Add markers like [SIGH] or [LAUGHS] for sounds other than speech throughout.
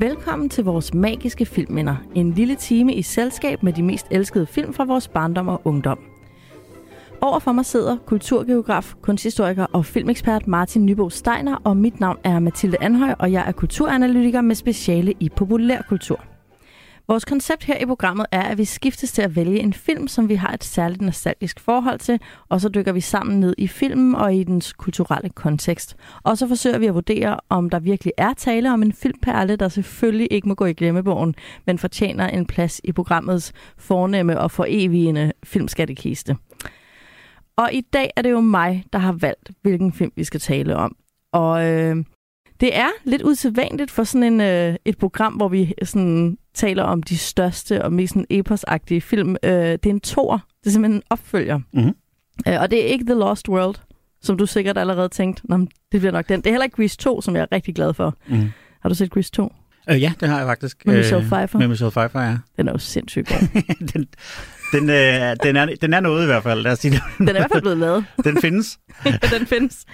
Velkommen til vores magiske filmminder. En lille time i selskab med de mest elskede film fra vores barndom og ungdom. Overfor mig sidder kulturgeograf, kunsthistoriker og filmekspert Martin Nybo Steiner, og mit navn er Mathilde Anhøj, og jeg er kulturanalytiker med speciale i populærkultur. Vores koncept her i programmet er, at vi skiftes til at vælge en film, som vi har et særligt nostalgisk forhold til, og så dykker vi sammen ned i filmen og i dens kulturelle kontekst. Og så forsøger vi at vurdere, om der virkelig er tale om en filmperle, der selvfølgelig ikke må gå i glemmebogen, men fortjener en plads i programmets fornemme og forevigende filmskattekiste. Og i dag er det jo mig, der har valgt, hvilken film vi skal tale om. Og øh, det er lidt usædvanligt for sådan en, øh, et program, hvor vi sådan taler om de største og mest sådan eposagtige film. Øh, det er en tor. Det er simpelthen en opfølger. Mhm. Øh, og det er ikke The Lost World, som du sikkert allerede tænkte. Nå, det bliver nok den. Det er heller ikke Grease 2, som jeg er rigtig glad for. Mm. Har du set Grease 2? Øh, ja, det har jeg faktisk. Med Michelle Pfeiffer? Med Michelle Pfeiffer, ja. Den er jo sindssygt god. [LAUGHS] den, den, øh, den, er, den er noget i hvert fald, lad os sige det. Den er i hvert fald blevet lavet. [LAUGHS] Den findes. [LAUGHS] den findes.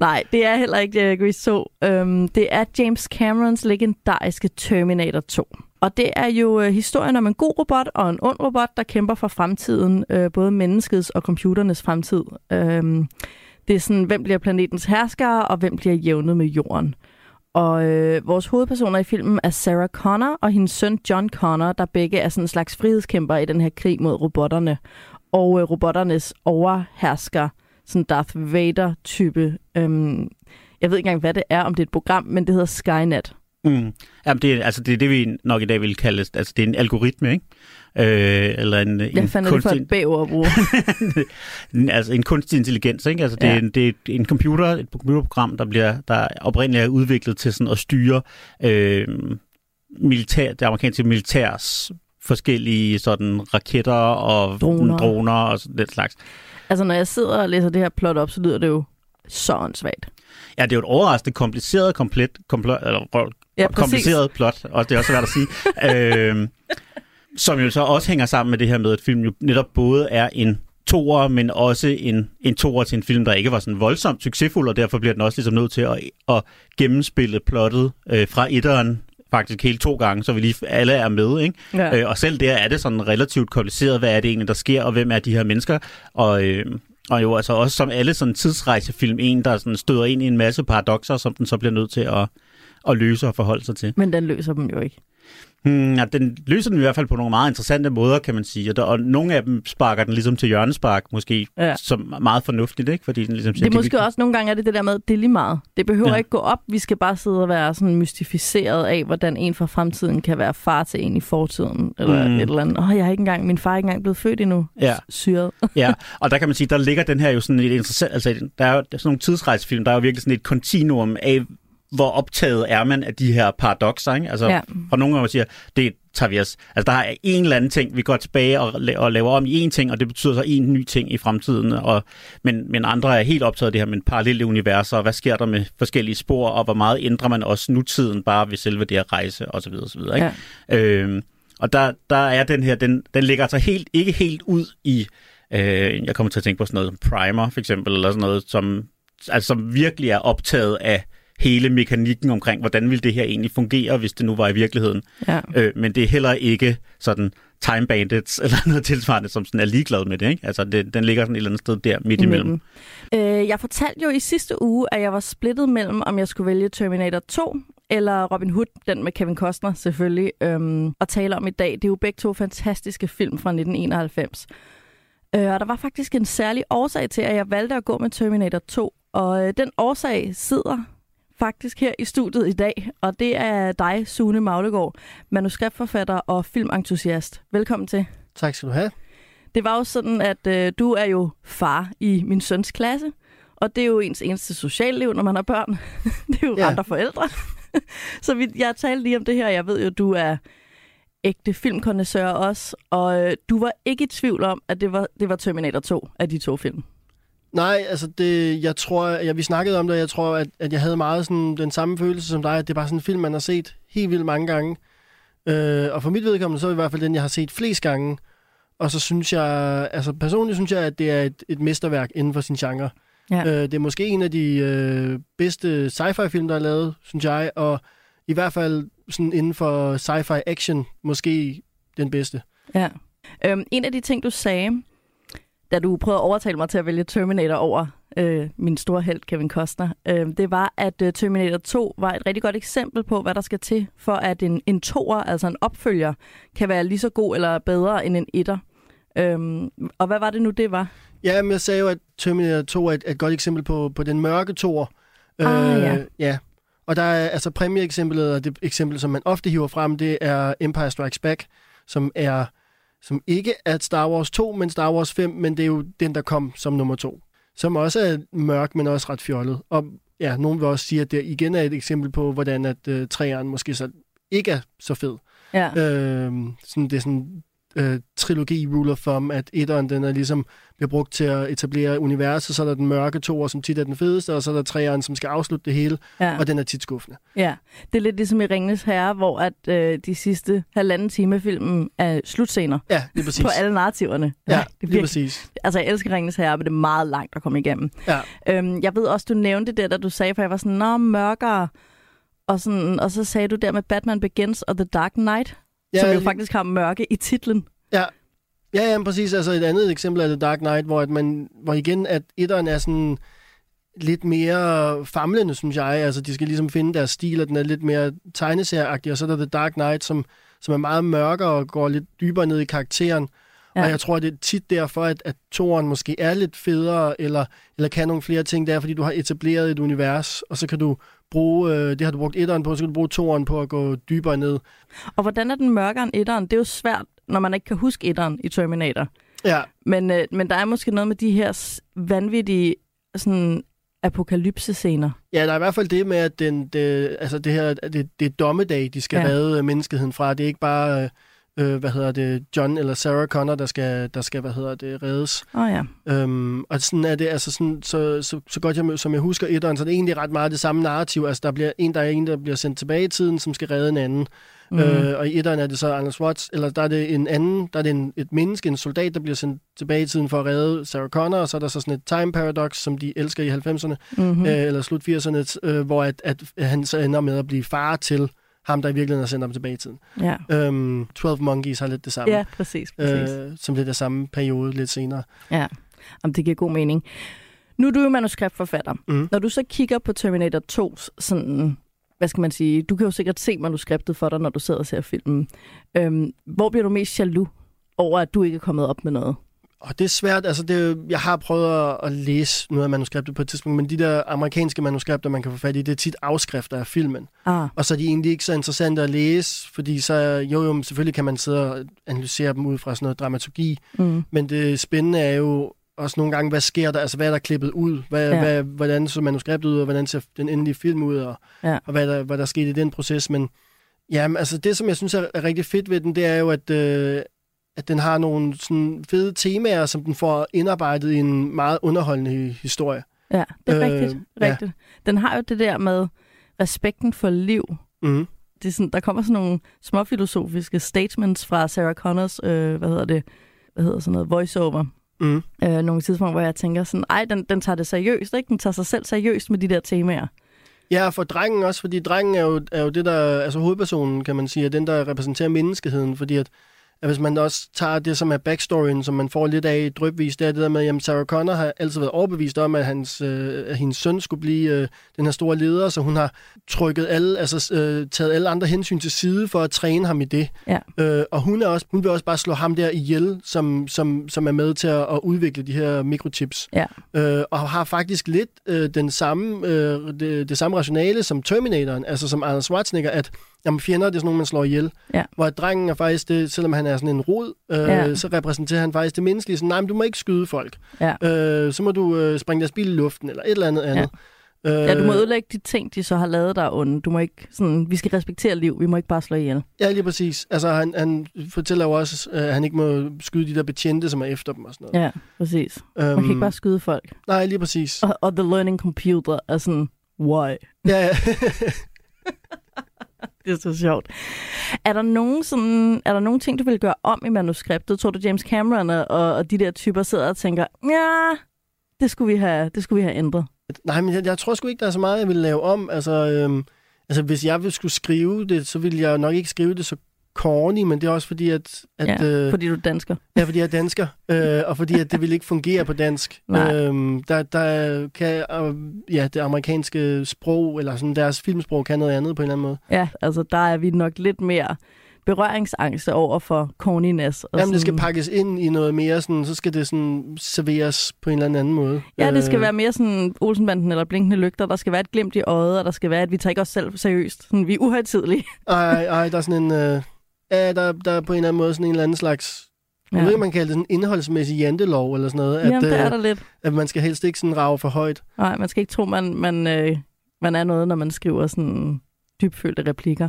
Nej, det er heller ikke uh, Grease 2. Um, det er James Camerons legendariske Terminator 2. Og det er jo øh, historien om en god robot og en ond robot, der kæmper for fremtiden, øh, både menneskets og computernes fremtid. Øh, det er sådan, hvem bliver planetens herskere, og hvem bliver jævnet med jorden. Og øh, vores hovedpersoner i filmen er Sarah Connor og hendes søn John Connor, der begge er sådan en slags frihedskæmper i den her krig mod robotterne. Og øh, robotternes overhersker, sådan Darth Vader-type. Øhm, jeg ved ikke engang, hvad det er, om det er et program, men det hedder Skynet. Mm. Jamen, det, er, altså, det er det, vi nok i dag vil kalde, altså det er en algoritme, ikke? Øh, eller en, Jeg en fandt det for et at bruge. [LAUGHS] altså en kunstig intelligens, ikke? Altså det, Ja. er, en, det er en computer, et computerprogram, der bliver der oprindeligt er udviklet til sådan at styre øh, militær, det amerikanske militærs forskellige sådan raketter og Droner. droner og sådan den slags. altså, når jeg sidder og læser det her plot op, så lyder det jo så åndssvagt. Ja, det er jo et overraskende kompliceret, komplet, komplet, eller, Ja, præcis. kompliceret plot, og det er også svært at sige, [LAUGHS] øh, som jo så også hænger sammen med det her med, at filmen jo netop både er en toer, men også en, en toer til en film, der ikke var sådan voldsomt succesfuld, og derfor bliver den også ligesom nødt til at, at gennemspille plottet øh, fra etteren faktisk helt to gange, så vi lige alle er med, ikke? Ja. Øh, og selv der er det sådan relativt kompliceret, hvad er det egentlig, der sker, og hvem er de her mennesker, og, øh, og jo altså også som alle sådan tidsrejsefilm, en der sådan støder ind i en masse paradoxer, som den så bliver nødt til at, at løse og forholde sig til. Men den løser dem jo ikke. Hmm, ja, den løser den i hvert fald på nogle meget interessante måder, kan man sige. Og, der, og nogle af dem sparker den ligesom til hjørnespark, måske, Ja. som meget fornuftigt, ikke? Fordi den ligesom Det er måske også nogle gange er det det der med, det er lige meget. Det behøver ja. Ikke gå op. Vi skal bare sidde og være sådan mystificeret af, hvordan en fra fremtiden kan være far til en i fortiden. Eller Mm. et eller andet. Åh, jeg har ikke engang, min far er ikke engang blevet født endnu. Ja. Syret. [LAUGHS] ja, [LAUGHS] og der kan man sige, der ligger den her jo sådan et interessant, altså der er jo sådan nogle tidsrejsefilm, der er jo virkelig sådan et kontinuum af, hvor optaget er man af de her paradoxer, ikke? Altså, Ja. og nogle gange siger, det tager vi os. Altså, der er en eller anden ting, vi går tilbage og, la- og laver om i en ting, og det betyder så en ny ting i fremtiden. Og, men, men andre er helt optaget af det her med parallelle universer, og hvad sker der med forskellige spor, og hvor meget ændrer man også nutiden bare ved selve det at rejse, osv. osv. Ikke? Ja. Øhm, og der, der er den her, den, den ligger altså helt, ikke helt ud i, øh, jeg kommer til at tænke på sådan noget som Primer for eksempel, eller sådan noget, som, altså, som virkelig er optaget af hele mekanikken omkring, hvordan ville det her egentlig fungere, hvis det nu var i virkeligheden. Ja. Øh, men det er heller ikke sådan Time Bandits [LAUGHS] eller noget tilsvarende, som sådan er ligeglad med det. Ikke? Altså det, den ligger sådan et eller andet sted der midt imellem. Øh, jeg fortalte jo i sidste uge, at jeg var splittet mellem, om jeg skulle vælge Terminator 2 eller Robin Hood, den med Kevin Costner selvfølgelig, øhm, at tale om i dag. Det er jo begge to fantastiske film fra 1991. Øh, og der var faktisk en særlig årsag til, at jeg valgte at gå med Terminator 2. Og øh, den årsag sidder faktisk her i studiet i dag, og det er dig, Sune Maglegaard, manuskriptforfatter og filmentusiast. Velkommen til. Tak skal du have. Det var jo sådan, at øh, du er jo far i min søns klasse, og det er jo ens eneste socialliv, når man har børn. [LAUGHS] det er jo ja. Andre forældre. [LAUGHS] så vi, jeg talte lige om det her. Jeg ved jo, du er ægte filmkondensør også, og øh, du var ikke i tvivl om, at det var, det var Terminator 2 af de to film. Nej, altså det, jeg tror, jeg, vi snakkede om det, jeg tror, at, at jeg havde meget sådan, den samme følelse som dig, at det er bare sådan en film, man har set helt vildt mange gange. Øh, og for mit vedkommende, så er det i hvert fald den, jeg har set flest gange. Og så synes jeg, altså personligt synes jeg, at det er et, et mesterværk inden for sin genre. Ja. Øh, det er måske en af de øh, bedste sci-fi film, der er lavet, synes jeg, og i hvert fald sådan inden for sci-fi action måske den bedste. Ja. Øhm, en af de ting, du sagde, da du prøvede at overtale mig til at vælge Terminator over øh, min store held Kevin Costner, øh, det var, at øh, Terminator 2 var et rigtig godt eksempel på, hvad der skal til, for at en, en toer, altså en opfølger, kan være lige så god eller bedre end en etter. Øhm, og hvad var det nu, det var? Ja, men jeg sagde jo, at Terminator 2 er et, et godt eksempel på, på den mørke toer. Ah, ja. ja. Og der er altså præmieeksemplet, og det eksempel, som man ofte hiver frem, det er Empire Strikes Back, som er som ikke er Star Wars 2, men Star Wars 5, men det er jo den, der kom som nummer 2. Som også er mørk, men også ret fjollet. Og ja, nogen vil også sige, at det igen er et eksempel på, hvordan at uh, træerne måske så ikke er så fed. Ja. Øh, sådan, det er sådan øh, trilogi rule of thumb, at etteren den er ligesom bliver brugt til at etablere universet, så er der den mørke toer, som tit er den fedeste, og så er der treeren, som skal afslutte det hele, ja. og den er tit skuffende. Ja, det er lidt ligesom i Ringens Herre, hvor at øh, de sidste halvanden time af filmen er slutscener. Ja, det er præcis. På alle narrativerne. Ja, det er virkelig, præcis. Altså, jeg elsker Ringens Herre, men det er meget langt at komme igennem. Ja. Øhm, jeg ved også, du nævnte det, da du sagde, for jeg var sådan, nå, mørkere. Og, sådan, og så sagde du der med Batman Begins og The Dark Knight, Ja, som jo faktisk har mørke i titlen. Ja, ja, ja præcis. Altså et andet eksempel er The Dark Knight, hvor, at man, hvor igen, at etteren er sådan lidt mere famlende, synes jeg. Altså, de skal ligesom finde deres stil, og den er lidt mere tegneserieagtig. Og så er der The Dark Knight, som, som er meget mørkere og går lidt dybere ned i karakteren. Ja. Og jeg tror, det er tit derfor, at, at toren måske er lidt federe, eller, eller kan nogle flere ting. Det er, fordi du har etableret et univers, og så kan du bruge, øh, det har du brugt etteren på, så kan du bruge toren på at gå dybere ned. Og hvordan er den mørkere end etteren? Det er jo svært, når man ikke kan huske etteren i Terminator. Ja, Men, øh, men der er måske noget med de her vanvittige sådan, apokalypse-scener. Ja, der er i hvert fald det med, at den, det, altså det her, det, det er dommedag, de skal Ja. redde menneskeheden fra. Det er ikke bare, øh, hvad hedder det, John eller Sarah Connor, der skal, der skal hvad hedder det, reddes. Oh, ja. Øhm, og sådan er det, altså sådan, så, så, så godt jeg, som jeg husker etteren, så er det egentlig ret meget det samme narrativ. Altså der, bliver en, der er en, der bliver sendt tilbage i tiden, som skal redde en anden. Mm. Øh, og i etteren er det så Arnold Schwartz, eller der er det en anden, der er det en, et menneske, en soldat, der bliver sendt tilbage i tiden for at redde Sarah Connor, og så er der så sådan et time paradox, som de elsker i 90'erne, mm-hmm. øh, eller slut 80'erne, øh, hvor at, at han så ender med at blive far til ham, der i virkeligheden har sendt ham tilbage i tiden. Ja. Øhm, 12 Monkeys har lidt det samme, ja, præcis. præcis. øh, som lidt af samme periode lidt senere. Ja, Jamen, det giver god mening. Nu er du jo manuskriptforfatter. Mm. Når du så kigger på Terminator 2, sådan, hvad skal man sige, du kan jo sikkert se manuskriptet for dig, når du sidder og ser filmen. Øhm, hvor bliver du mest jaloux over, at du ikke er kommet op med noget? Og det er svært, altså det, jeg har prøvet at, at læse noget af manuskriptet på et tidspunkt, men de der amerikanske manuskripter, man kan få fat i, det er tit afskrifter af filmen. Ah, Og så er de egentlig ikke så interessante at læse, fordi så, jo jo, selvfølgelig kan man sidde og analysere dem ud fra sådan noget dramaturgi, mm, men det spændende er jo også nogle gange, hvad sker der, altså hvad er der klippet ud, hvad, Ja. ja. hvad, hvordan så manuskriptet ud, og hvordan ser den endelige film ud, og, Ja. og hvad, der, hvad der skete i den proces, men jamen, altså det, som jeg synes er, er rigtig fedt ved den, det er jo, at, øh, at den har nogle sådan fede temaer, som den får indarbejdet i en meget underholdende historie. ja, det er Øh, rigtigt. ja. rigtigt. Den har jo det der med respekten for liv. Mm. Det er sådan, der kommer sådan nogle småfilosofiske statements fra Sarah Connors, øh, hvad hedder det, hvad hedder sådan noget, voiceover. Mm. øh, nogle tidspunkter, hvor jeg tænker sådan, ej, den, den tager det seriøst, ikke? Den tager sig selv seriøst med de der temaer. Ja, for drengen også, fordi drengen er jo, er jo det, der, altså hovedpersonen, kan man sige, er den, der repræsenterer menneskeheden, fordi at, at hvis man også tager det, som er backstoryen, som man får lidt af drøbvis, det er det der med, at Sarah Connor har altid været overbevist om, at, hans, øh, at hendes søn skulle blive øh, den her store leder, så hun har trykket alle, altså øh, taget alle andre hensyn til side for at træne ham i det. Ja. Øh, og hun, er også, hun vil også bare slå ham der ihjel, som, som, som er med til at, at udvikle de her mikrochips. Ja. Øh, og har faktisk lidt øh, den samme, øh, det, det samme rationale som Terminatoren, altså som Arnold Schwarzenegger, at jamen, fjender det er sådan nogen, man slår ihjel. Ja. Hvor drengen er faktisk det, selvom han er sådan en rod, øh, Ja. ja. så repræsenterer han faktisk det menneskelige. Sådan, nej, men du må ikke skyde folk. Ja. Øh, så må du øh, springe deres bil i luften, eller et eller andet andet. Øh, Ja, du må ødelægge de ting, de så har lavet der onde. Du må ikke, sådan, vi skal respektere liv, vi må ikke bare slå ihjel. Ja, lige præcis. Altså, han, han fortæller jo også, øh, at han ikke må skyde de der betjente, som er efter dem og sådan noget. Ja, præcis. Øhm, Man kan ikke bare skyde folk. Nej, lige præcis. Og, og the learning computer er sådan, why? Ja, ja. [LAUGHS] [LAUGHS] Det er så sjovt. Er der nogen, sådan, er der nogen ting, du vil gøre om i manuskriptet? Tror du, James Cameron og, og de der typer sidder og tænker, ja, det skulle vi have, det skulle vi have ændret? Nej, men jeg, jeg tror sgu ikke, der er så meget, jeg vil lave om. Altså, øhm, Altså, hvis jeg ville skulle skrive det, så ville jeg nok ikke skrive det så corny, men det er også fordi, at... at ja, øh, fordi du er dansker. Ja, fordi jeg er dansker, øh, og fordi at det vil ikke fungere på dansk. Øhm, der, der kan øh, ja, det amerikanske sprog, eller sådan deres filmsprog, kan noget andet på en eller anden måde. Ja, altså der er vi nok lidt mere berøringsangste over for corniness. Og Jamen, det skal sådan- pakkes ind i noget mere, sådan, så skal det sådan serveres på en eller anden måde. Ja, det skal Øh, være mere sådan Olsenbanden eller Blinkende Lygter. Der skal være et glimt i øjet, og der skal være, at vi tager ikke os selv seriøst. Sådan, vi er uhøjtidlige. Ej, ej, der er sådan en... Øh, ja, der, der er på en eller anden måde sådan en eller anden slags... Ja. Jeg ved ikke, man kalder det sådan en indholdsmæssig jantelov eller sådan noget. At, Jamen, det er øh, der lidt. at man skal helst ikke sådan rave for højt. Nej, man skal ikke tro, man, man, øh, man er noget, når man skriver sådan dybfølte replikker.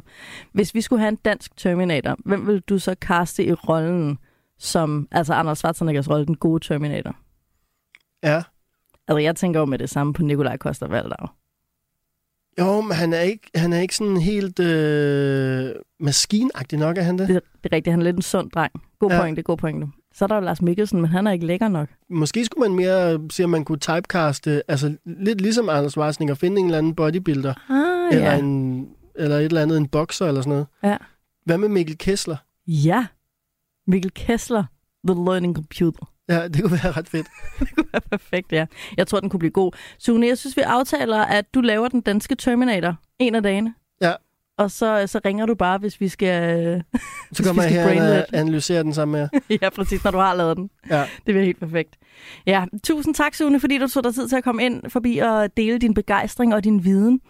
Hvis vi skulle have en dansk Terminator, hvem vil du så kaste i rollen som, altså Arnold Schwarzeneggers rolle, den gode Terminator? Ja. Altså, jeg tænker jo med det samme på Nikolaj Koster Valdau. Jo, men han er ikke, han er ikke sådan helt øh, maskinagtig nok, er han det? Det, det er rigtigt, han er lidt en sund dreng. God Ja. pointe, god pointe. Så er der jo Lars Mikkelsen, men han er ikke lækker nok. Måske skulle man mere se, om man kunne typecaste, altså lidt ligesom Arnold Schwarzenegger, finde en eller anden bodybuilder, Ah, eller, ja. en, eller et eller andet, en bokser eller sådan noget. Ja. Hvad med Mikkel Kessler? Ja. Mikkel Kessler, The Learning Computer. Ja, det kunne være ret fedt. [LAUGHS] Det kunne være perfekt, ja. Jeg tror, den kunne blive god. Sune, jeg synes, vi aftaler, at du laver den danske Terminator en af dagene. Ja. Og så, så ringer du bare, hvis vi skal... [LAUGHS] Så kommer jeg her og analyserer den sammen med jer. [LAUGHS] ja, præcis, når du har lavet den. Ja. Det bliver helt perfekt. Ja, tusind tak, Sune, fordi du tog dig tid til at komme ind forbi og dele din begejstring og din viden.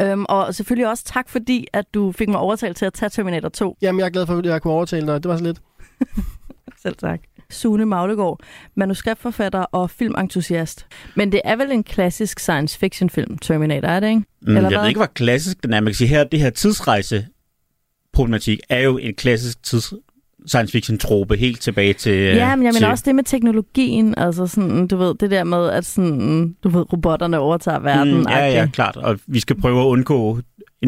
Øhm, og selvfølgelig også tak, fordi at du fik mig overtalt til at tage Terminator 2. Jamen, jeg er glad for, at jeg kunne overtale dig. Det var så lidt. Selv tak. Sune Maglegaard, manuskriptforfatter og filmentusiast. Men det er vel en klassisk science fiction film, Terminator, er det ikke? Mm, Eller jeg hvad? ved ikke, hvor klassisk den er. Man kan sige her, det her tidsrejse problematik er jo en klassisk tids science fiction trope helt tilbage til Ja, men jeg mener også det med teknologien, altså sådan, du ved, det der med, at sådan, du ved, robotterne overtager verden. Mm, ja, ja, klart. Og vi skal prøve at undgå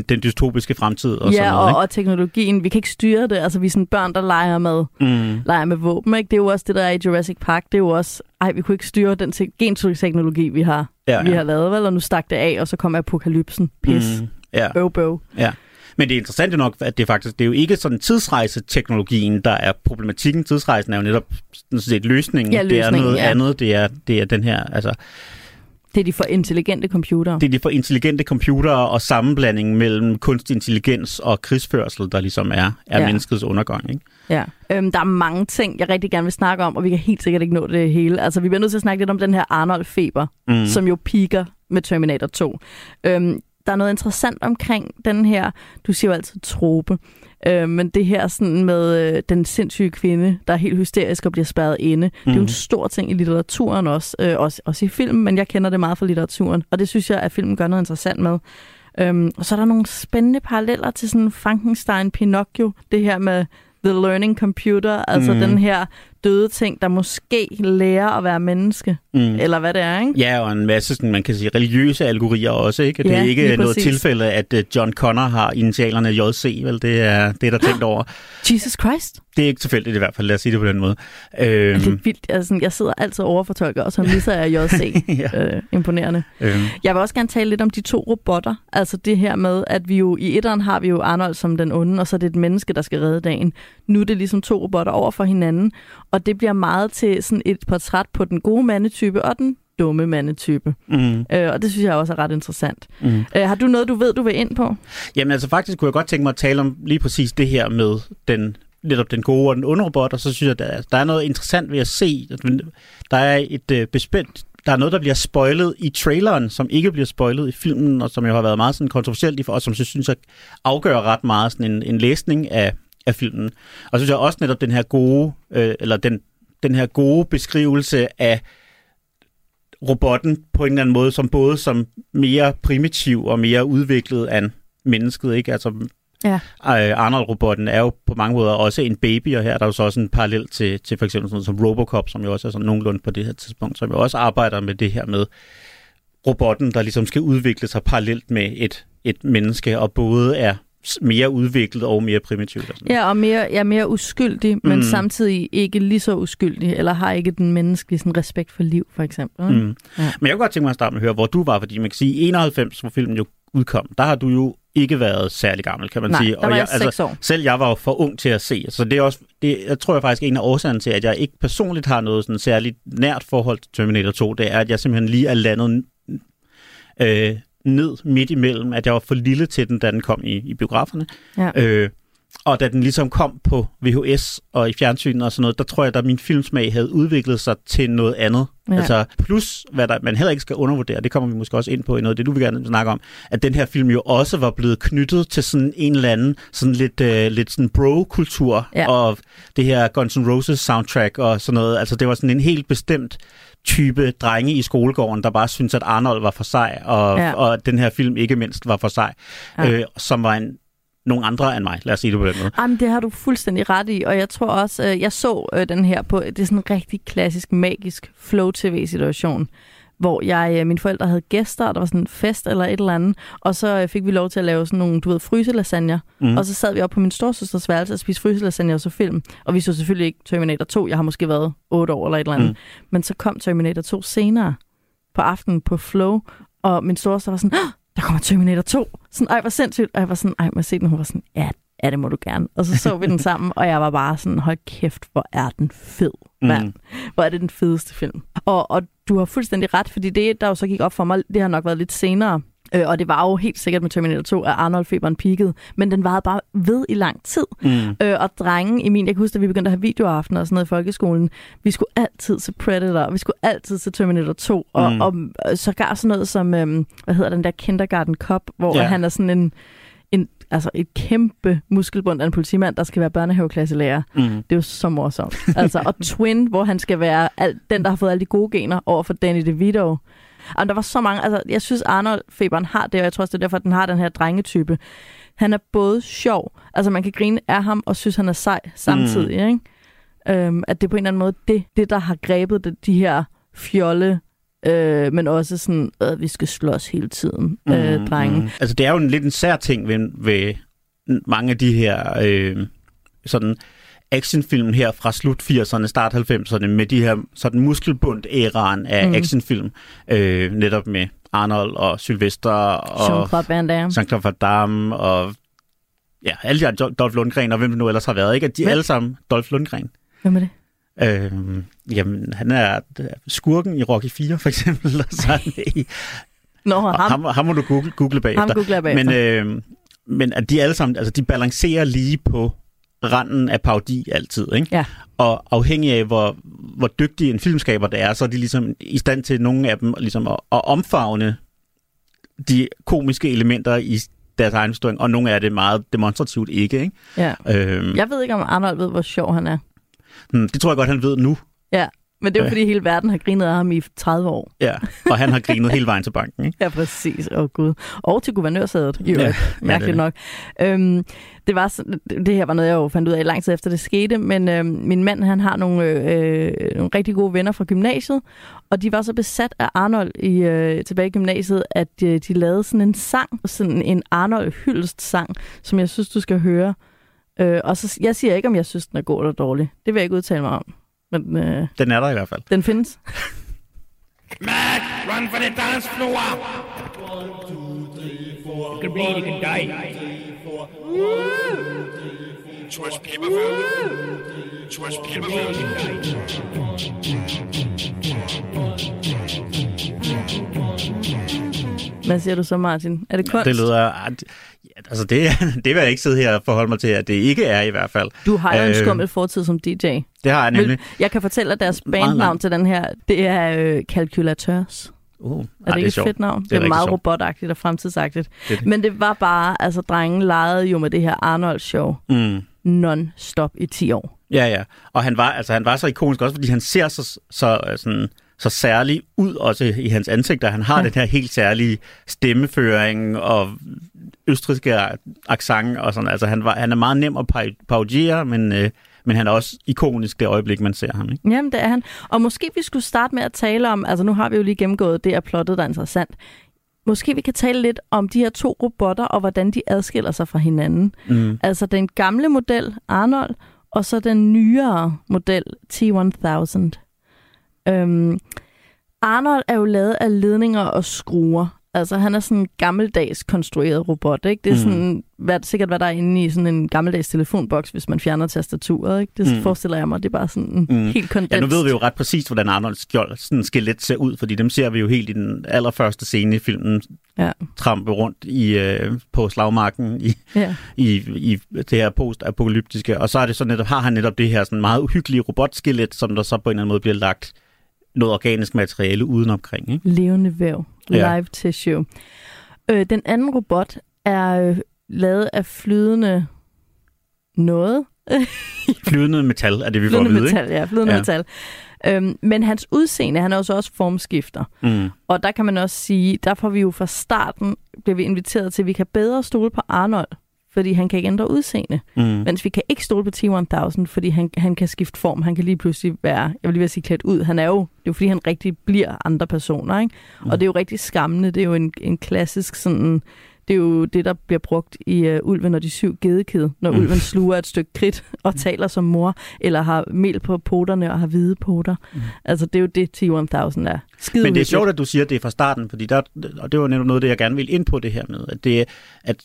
den dystopiske fremtid og ja, sådan noget. og, og teknologien, vi kan ikke styre det. Altså, vi er sådan børn, der leger med? Mm. leger med våben, ikke? Det er jo også det, der er i Jurassic Park. Det er jo også, ej, vi kunne ikke styre den te- genteknologi, vi har, Ja, vi ja. har lavet, vel? Og nu stak det af, og så kom apokalypsen. Pis. Mm, ja. Bøv, bøv. Men det er interessant jo nok, at det faktisk det er jo ikke sådan tidsrejseteknologien, der er problematikken. Tidsrejsen er jo netop sådan set løsningen. Ja, det er løsningen, noget ja. andet. Det er, det er den her, altså, Det er de for intelligente computere. det er de for intelligente computere og sammenblandingen mellem kunstig intelligens og krigsførsel, der ligesom er, er Ja. menneskets undergang. Ikke? Ja. Øhm, der er mange ting, jeg rigtig gerne vil snakke om, og vi kan helt sikkert ikke nå det hele. Altså, vi bliver nødt til at snakke lidt om den her Arnold-feber, mm. som jo piker med Terminator 2. Øhm, der er noget interessant omkring den her, du siger jo altid trope, øh, men det her sådan med øh, den sindssyge kvinde, der er helt hysterisk og bliver spærret inde. Mm. Det er jo en Mhm. stor ting i litteraturen også, øh, også, også i film, men jeg kender det meget fra litteraturen, og det synes jeg, at filmen gør noget interessant med. Øhm, og så er der nogle spændende paralleller til sådan Frankenstein, Pinocchio, det her med The Learning Computer, altså Mhm. den her døde ting, der måske lærer at være menneske, Mm. eller hvad det er, ikke? Ja, og en masse, sådan, man kan sige, religiøse algorier også, ikke? Det Ja, er ikke noget præcis. tilfælde, at øh, John Connor har initialerne JC, vel? Det er, det er der tænkt [GASPS] over. Jesus Christ! Det er ikke tilfældigt i hvert fald, lad os sige det på den måde. Det Øhm, er vildt. Altså, jeg sidder altid overfortolker, og så [LAUGHS] misser jeg JC. ja, øh, imponerende. øhm, Jeg vil også gerne tale lidt om de to robotter. Altså det her med, at vi jo i etteren har vi jo Arnold som den onde, og så er det et menneske, der skal redde dagen. Nu er det ligesom to robotter over for hinanden, og det bliver meget til sådan et portræt på den gode mandetype og den dumme mandetype. mm, Øh, og det synes jeg også er ret interessant. mm. Øh, har du noget, du ved, du vil ind på? Jamen altså faktisk kunne jeg godt tænke mig at tale om lige præcis det her med den netop den gode og den onde robot, og så synes jeg, der er, der er noget interessant ved at se. Der er et øh, bespændt der er noget, der bliver spoilet i traileren, som ikke bliver spoilet i filmen, og som jo har været meget sådan kontroversielt, i for- og som synes jeg afgør ret meget sådan en, en læsning af, af filmen. Og så synes jeg også netop den her gode, øh, eller den, den her gode beskrivelse af robotten på en eller anden måde, som både som mere primitiv og mere udviklet end mennesket, ikke? Altså, Ja. øh, Arnold-robotten er jo på mange måder også en baby, og her er der jo så også en parallel til, til for eksempel sådan som Robocop, som jo også er sådan nogenlunde på det her tidspunkt, som jo også arbejder med det her med robotten, der ligesom skal udvikle sig parallelt med et, et menneske, og både er mere udviklet og mere primitivt. Og sådan. Ja, og mere, ja, mere uskyldig, men Mm. samtidig ikke lige så uskyldig, eller har ikke den menneskelige sådan, respekt for liv, for eksempel. Mm. Ja. Men jeg kunne godt tænke mig at starte med at høre, hvor du var, fordi man kan sige, i 91, hvor filmen jo udkom, der har du jo ikke været særlig gammel, kan man Nej, sige. der var jeg, jeg altså, år. Selv jeg var jo for ung til at se, så det er også, det, jeg tror jeg faktisk en af årsagerne til, at jeg ikke personligt har noget sådan særligt nært forhold til Terminator 2, det er, at jeg simpelthen lige er landet øh, ned midt imellem, at jeg var for lille til den, da den kom i, i biograferne. Ja. Øh, og da den ligesom kom på VHS og i fjernsynet og sådan noget, der tror jeg, at min filmsmag havde udviklet sig til noget andet. Ja. Altså plus, hvad der, man heller ikke skal undervurdere, det kommer vi måske også ind på i noget det, du vil gerne snakke om, at den her film jo også var blevet knyttet til sådan en eller anden sådan lidt, øh, lidt sådan bro-kultur, ja. og det her Guns N' Roses soundtrack og sådan noget. Altså det var sådan en helt bestemt type drenge i skolegården, der bare syntes, at Arnold var for sej, og, ja. og den her film ikke mindst var for sej, ja. øh, som var en nogle andre end mig. Lad os sige det på den måde. Jamen, det har du fuldstændig ret i, og jeg tror også, øh, jeg så øh, den her på, det er sådan en rigtig klassisk, magisk flow-tv-situation, hvor jeg, øh, mine forældre havde gæster, og der var sådan en fest eller et eller andet, og så fik vi lov til at lave sådan nogle, du ved, fryselasagner, mm. og så sad vi op på min storsøsters værelse og spiste fryselasagner og så film, og vi så selvfølgelig ikke Terminator 2, jeg har måske været 8 år eller et eller andet, mm. men så kom Terminator 2 senere på aftenen på Flow, og min storsøster var sådan, der kommer Terminator 2. Sådan, ej, hvor sindssygt. Og jeg var sådan, ej, må jeg se den? Hun var sådan, ja, ja, det må du gerne. Og så så vi den [LAUGHS] sammen, og jeg var bare sådan, hold kæft, hvor er den fed, mand. Mm. Hvor er det den fedeste film. Og, og du har fuldstændig ret, fordi det, der jo så gik op for mig, det har nok været lidt senere, Øh, og det var jo helt sikkert med Terminator 2, at Arnold-feberen peakede, men den varede bare ved i lang tid. Mm. Øh, og drengen i min, jeg kan huske, at vi begyndte at have videoaftener og sådan noget i folkeskolen, vi skulle altid se Predator, vi skulle altid se Terminator 2, og, mm. og, og så gav sådan noget som, øhm, hvad hedder den der Kindergarten Cop, hvor yeah. han er sådan en, en altså et kæmpe muskelbund af en politimand, der skal være børnehaveklasselærer. Mm. Det er jo så morsomt. altså, og Twin, hvor han skal være al, den, der har fået alle de gode gener over for Danny DeVito. Og der var så mange, altså jeg synes Arnold-feberen har det, og jeg tror også, det er derfor, at den har den her drengetype. Han er både sjov, altså man kan grine af ham, og synes, han er sej samtidig, mm. ikke? Øhm, at det er på en eller anden måde det, det der har grebet det, de her fjolle øh, men også sådan, at vi skal slås hele tiden, øh, mm, drenge. Mm. Altså, det er jo en lidt en sær ting ved, ved mange af de her øh, sådan actionfilm her fra slut 80'erne, start 90'erne, med de her sådan muskelbundt æraen af mm. actionfilm, øh, netop med Arnold og Sylvester og Jean-Claude Van Damme, og ja, alle de her Dolph Lundgren og hvem det nu ellers har været, ikke? At de er alle sammen Dolph Lundgren. Hvem er det? Øh, jamen, han er skurken i Rocky 4, for eksempel. [LAUGHS] Og så i, Nå, ham. ham. Ham må du google, google bagefter. Ham googler bagefter. Men, øh, men at de alle sammen, altså de balancerer lige på randen af parodi altid, ikke? Ja. Og afhængig af, hvor, hvor dygtig en filmskaber det er, så er de ligesom i stand til nogle af dem ligesom at, at omfavne de komiske elementer i deres egen historie, og nogle af det meget demonstrativt ikke, ikke? Ja. Øhm, jeg ved ikke, om Arnold ved, hvor sjov han er. Hmm, det tror jeg godt, han ved nu. Ja, men det er jo, fordi hele verden har grinet af ham i 30 år. Ja, og han har grinet hele vejen til banken, ikke? [LAUGHS] Ja, præcis. Åh, oh, Gud. Og til guvernørsædet, jo. Ja, mærkeligt ja, nok. Øhm, det, var, det her var noget, jeg jo fandt ud af lang tid efter det skete, men øhm, min mand, han har nogle, øh, nogle rigtig gode venner fra gymnasiet, og de var så besat af Arnold i, øh, tilbage i gymnasiet, at øh, de lavede sådan en sang, sådan en Arnold-hyldest sang, som jeg synes, du skal høre. Øh, og så, jeg siger ikke, om jeg synes, den er god eller dårlig. Det vil jeg ikke udtale mig om. Men, øh, den er der i hvert fald. Den findes. [LAUGHS] Matt, run for the dance floor! One, two, three, four. You can bleed, you can die. Trods Pepperfeld. Trods Pepperfeld. Hvad siger du så, Martin? Er det kunst? Det lyder... Altså det, [LAUGHS] det vil jeg ikke sidde her og forholde mig til, at det ikke er i hvert fald. Du har jo øh, en skummel fortid som DJ. Det har jeg nemlig. Jeg kan fortælle, at deres bandnavn til den her, det er øh, Calculateurs. Uh, er det ah, ikke det er et fedt navn? Det er, det er meget sjovt. robotagtigt og fremtidsagtigt. Det det. Men det var bare, altså drengen legede jo med det her Arnold-show mm. non-stop i 10 år. Ja, ja. Og han var, altså, han var så ikonisk også, fordi han ser så, så sådan, så særlig ud også i hans ansigt, at han har ja. den her helt særlige stemmeføring og østriske accent og sådan. Altså, han, var, han er meget nem at parodiere, men, øh, men han er også ikonisk det øjeblik, man ser ham. Ikke? Jamen, det er han. Og måske vi skulle starte med at tale om, altså nu har vi jo lige gennemgået det, er plottet, der er interessant. Måske vi kan tale lidt om de her to robotter, og hvordan de adskiller sig fra hinanden. Mm. Altså den gamle model, Arnold, og så den nyere model, T-1000. Øhm, Arnold er jo lavet af ledninger og skruer. Altså, han er sådan en gammeldags konstrueret robot, ikke? Det er Mm. sådan, hvad, sikkert, hvad der er inde i sådan en gammeldags telefonboks, hvis man fjerner tastaturet, ikke? Det Mm. forestiller jeg mig, det er bare sådan Mm. [LAUGHS] helt kondens. Ja, nu ved vi jo ret præcist, hvordan Arnolds skjold, sådan skelet ser ud, fordi dem ser vi jo helt i den allerførste scene i filmen, Ja. trampe rundt i, øh, på slagmarken i, Ja. i, i det her post-apokalyptiske, og så er det så netop, har han netop det her sådan meget uhyggelige robotskelet, som der så på en eller anden måde bliver lagt noget organisk materiale udenomkring. Ikke? Levende væv. Ja. Live tissue. Øh, den anden robot er øh, lavet af flydende noget. [LAUGHS] Flydende metal er det, vi får at Flydende vide. metal, ja. Flydende Ja. ja. metal. Øhm, men hans udseende, han er jo så også formskifter. Ikke? Mm. Og der kan man også sige, der får vi jo fra starten, bliver vi inviteret til, at vi kan bedre stole på Arnold, fordi han kan ikke ændre udseende. Mm. Mens vi kan ikke stole på T-1000, fordi han, han kan skifte form. Han kan lige pludselig være, jeg vil lige ved at sige klædt ud. Han er jo, det er jo fordi, han rigtig bliver andre personer. Ikke? Mm. Og det er jo rigtig skræmmende. Det er jo en, en klassisk sådan... Det er jo det, der bliver brugt i uh, Ulven og de syv gedekid, når Mm. mm. ulven sluger et stykke kridt og taler som mor, eller har mel på poterne og har hvide poter. Mm. Mm. Altså, det er jo det, T-1000 er. Skide Men det er sjovt, at du siger, det fra starten, fordi der, og det var netop noget, det jeg gerne vil ind på det her med, at det er, at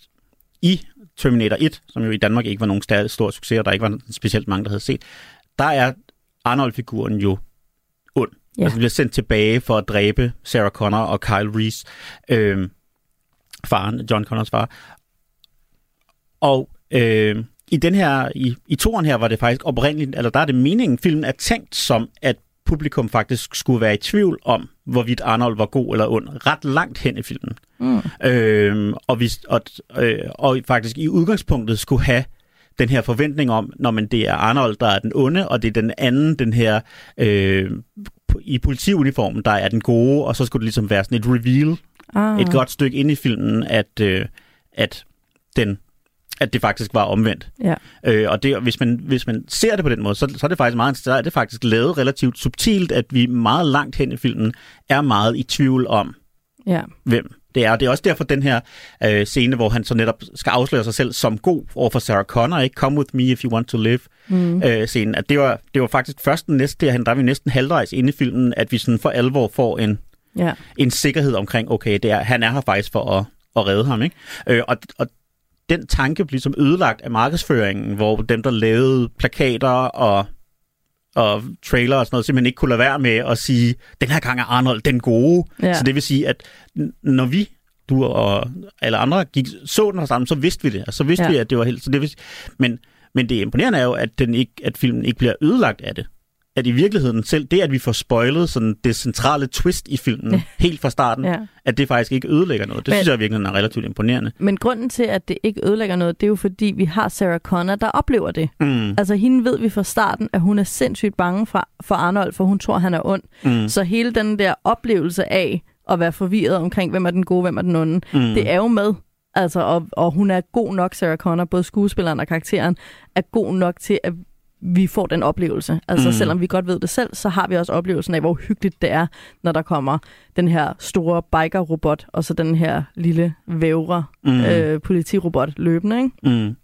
i Terminator 1, som jo i Danmark ikke var nogen stærlig stor succes, og der ikke var specielt mange, der havde set, der er Arnold-figuren jo ond. Ja. Altså bliver sendt tilbage for at dræbe Sarah Connor og Kyle Reese, øh, faren, John Connors far. Og øh, i den her, i, i toren her var det faktisk oprindeligt, eller der er det meningen, filmen er tænkt som, at publikum faktisk skulle være i tvivl om, hvorvidt Arnold var god eller ond, ret langt hen i filmen. Mm. Øh, og, vi, og, øh, og faktisk i udgangspunktet skulle have den her forventning om, når man det er Arnold, der er den onde, og det er den anden, den her øh, i politiuniformen, der er den gode, og så skulle det ligesom være sådan et reveal, Ah. et godt stykke ind i filmen, at, øh, at, den, at det faktisk var omvendt. Ja. Øh, og det, hvis, man, hvis man ser det på den måde, så, så er det faktisk meget så er det faktisk lavet relativt subtilt, at vi meget langt hen i filmen er meget i tvivl om, Ja. hvem det er. Det er også derfor den her øh, scene, hvor han så netop skal afsløre sig selv som god over for Sarah Connor, ikke? Come with me if you want to live, Mm. øh, scenen. At det, var, det var faktisk først den næste derhen, der er vi næsten halvvejs inde i filmen, at vi sådan for alvor får en, Ja. en sikkerhed omkring, okay, det er, han er her faktisk for at, at redde ham. Ikke? Øh, og, og den tanke blev ligesom ødelagt af markedsføringen, hvor dem, der lavede plakater og, og trailer og sådan noget, simpelthen ikke kunne lade være med at sige, den her gang er Arnold den gode. Ja. Så det vil sige, at når vi, du og alle andre, gik, så den her sammen, så vidste vi det. Altså, så vidste Ja. vi, at det var helt... Så det vil, men, men det imponerende er jo, at, den ikke, at filmen ikke bliver ødelagt af det. At i virkeligheden selv, det at vi får spoilet sådan det centrale twist i filmen helt fra starten, ja. at det faktisk ikke ødelægger noget. Det Men- synes jeg virkelig er relativt imponerende. Men grunden til, at det ikke ødelægger noget, det er jo fordi, vi har Sarah Connor, der oplever det. Mm. Altså hende ved vi fra starten, at hun er sindssygt bange for, for Arnold, for hun tror, han er ond. Mm. Så hele den der oplevelse af at være forvirret omkring, hvem er den gode, hvem er den onde, Mm. det er jo med. Altså, og, og hun er god nok, Sarah Connor, både skuespilleren og karakteren, er god nok til, at vi får den oplevelse. Altså, Mm. selvom vi godt ved det selv, så har vi også oplevelsen af, hvor hyggeligt det er, når der kommer den her store biker-robot, og så den her lille vævre Mm. øh, politirobot løbende, ikke? Mm.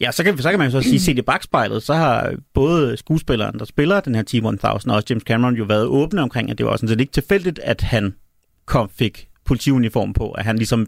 Ja, så kan, så kan man jo så sige, set i bagspejlet, så har både skuespilleren, der spiller den her T-1000, og også James Cameron jo været åbne omkring, at det var sådan set ikke tilfældigt, at han kom, fik politiuniform på, at han ligesom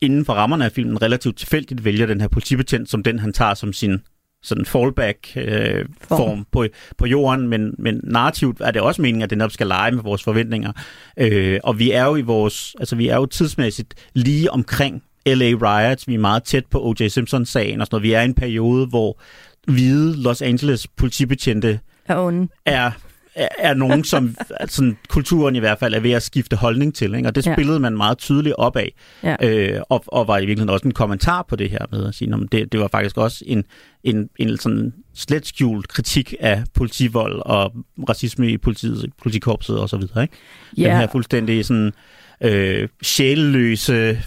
inden for rammerne af filmen relativt tilfældigt vælger den her politibetjent, som den han tager som sin sådan fallback øh, Form. på, på jorden, men, men narrativt er det også meningen, at den netop skal lege med vores forventninger. Øh, og vi er jo i vores, altså vi er jo tidsmæssigt lige omkring LA riots, vi er meget tæt på O.J. Simpson-sagen og sådan noget. Vi er i en periode, hvor hvide Los Angeles politibetjente Er onde. er, er, nogen, [LAUGHS] som sådan, kulturen i hvert fald er ved at skifte holdning til. Ikke? Og det Ja. spillede man meget tydeligt op af. Ja. Øh, og, og var i virkeligheden også en kommentar på det her med at sige, "Nå, men det, det var faktisk også en, en, en sådan slet skjult kritik af politivold og racisme i politiet, politikorpset og så videre. Ikke? Den her fuldstændig sådan øh, sjælløse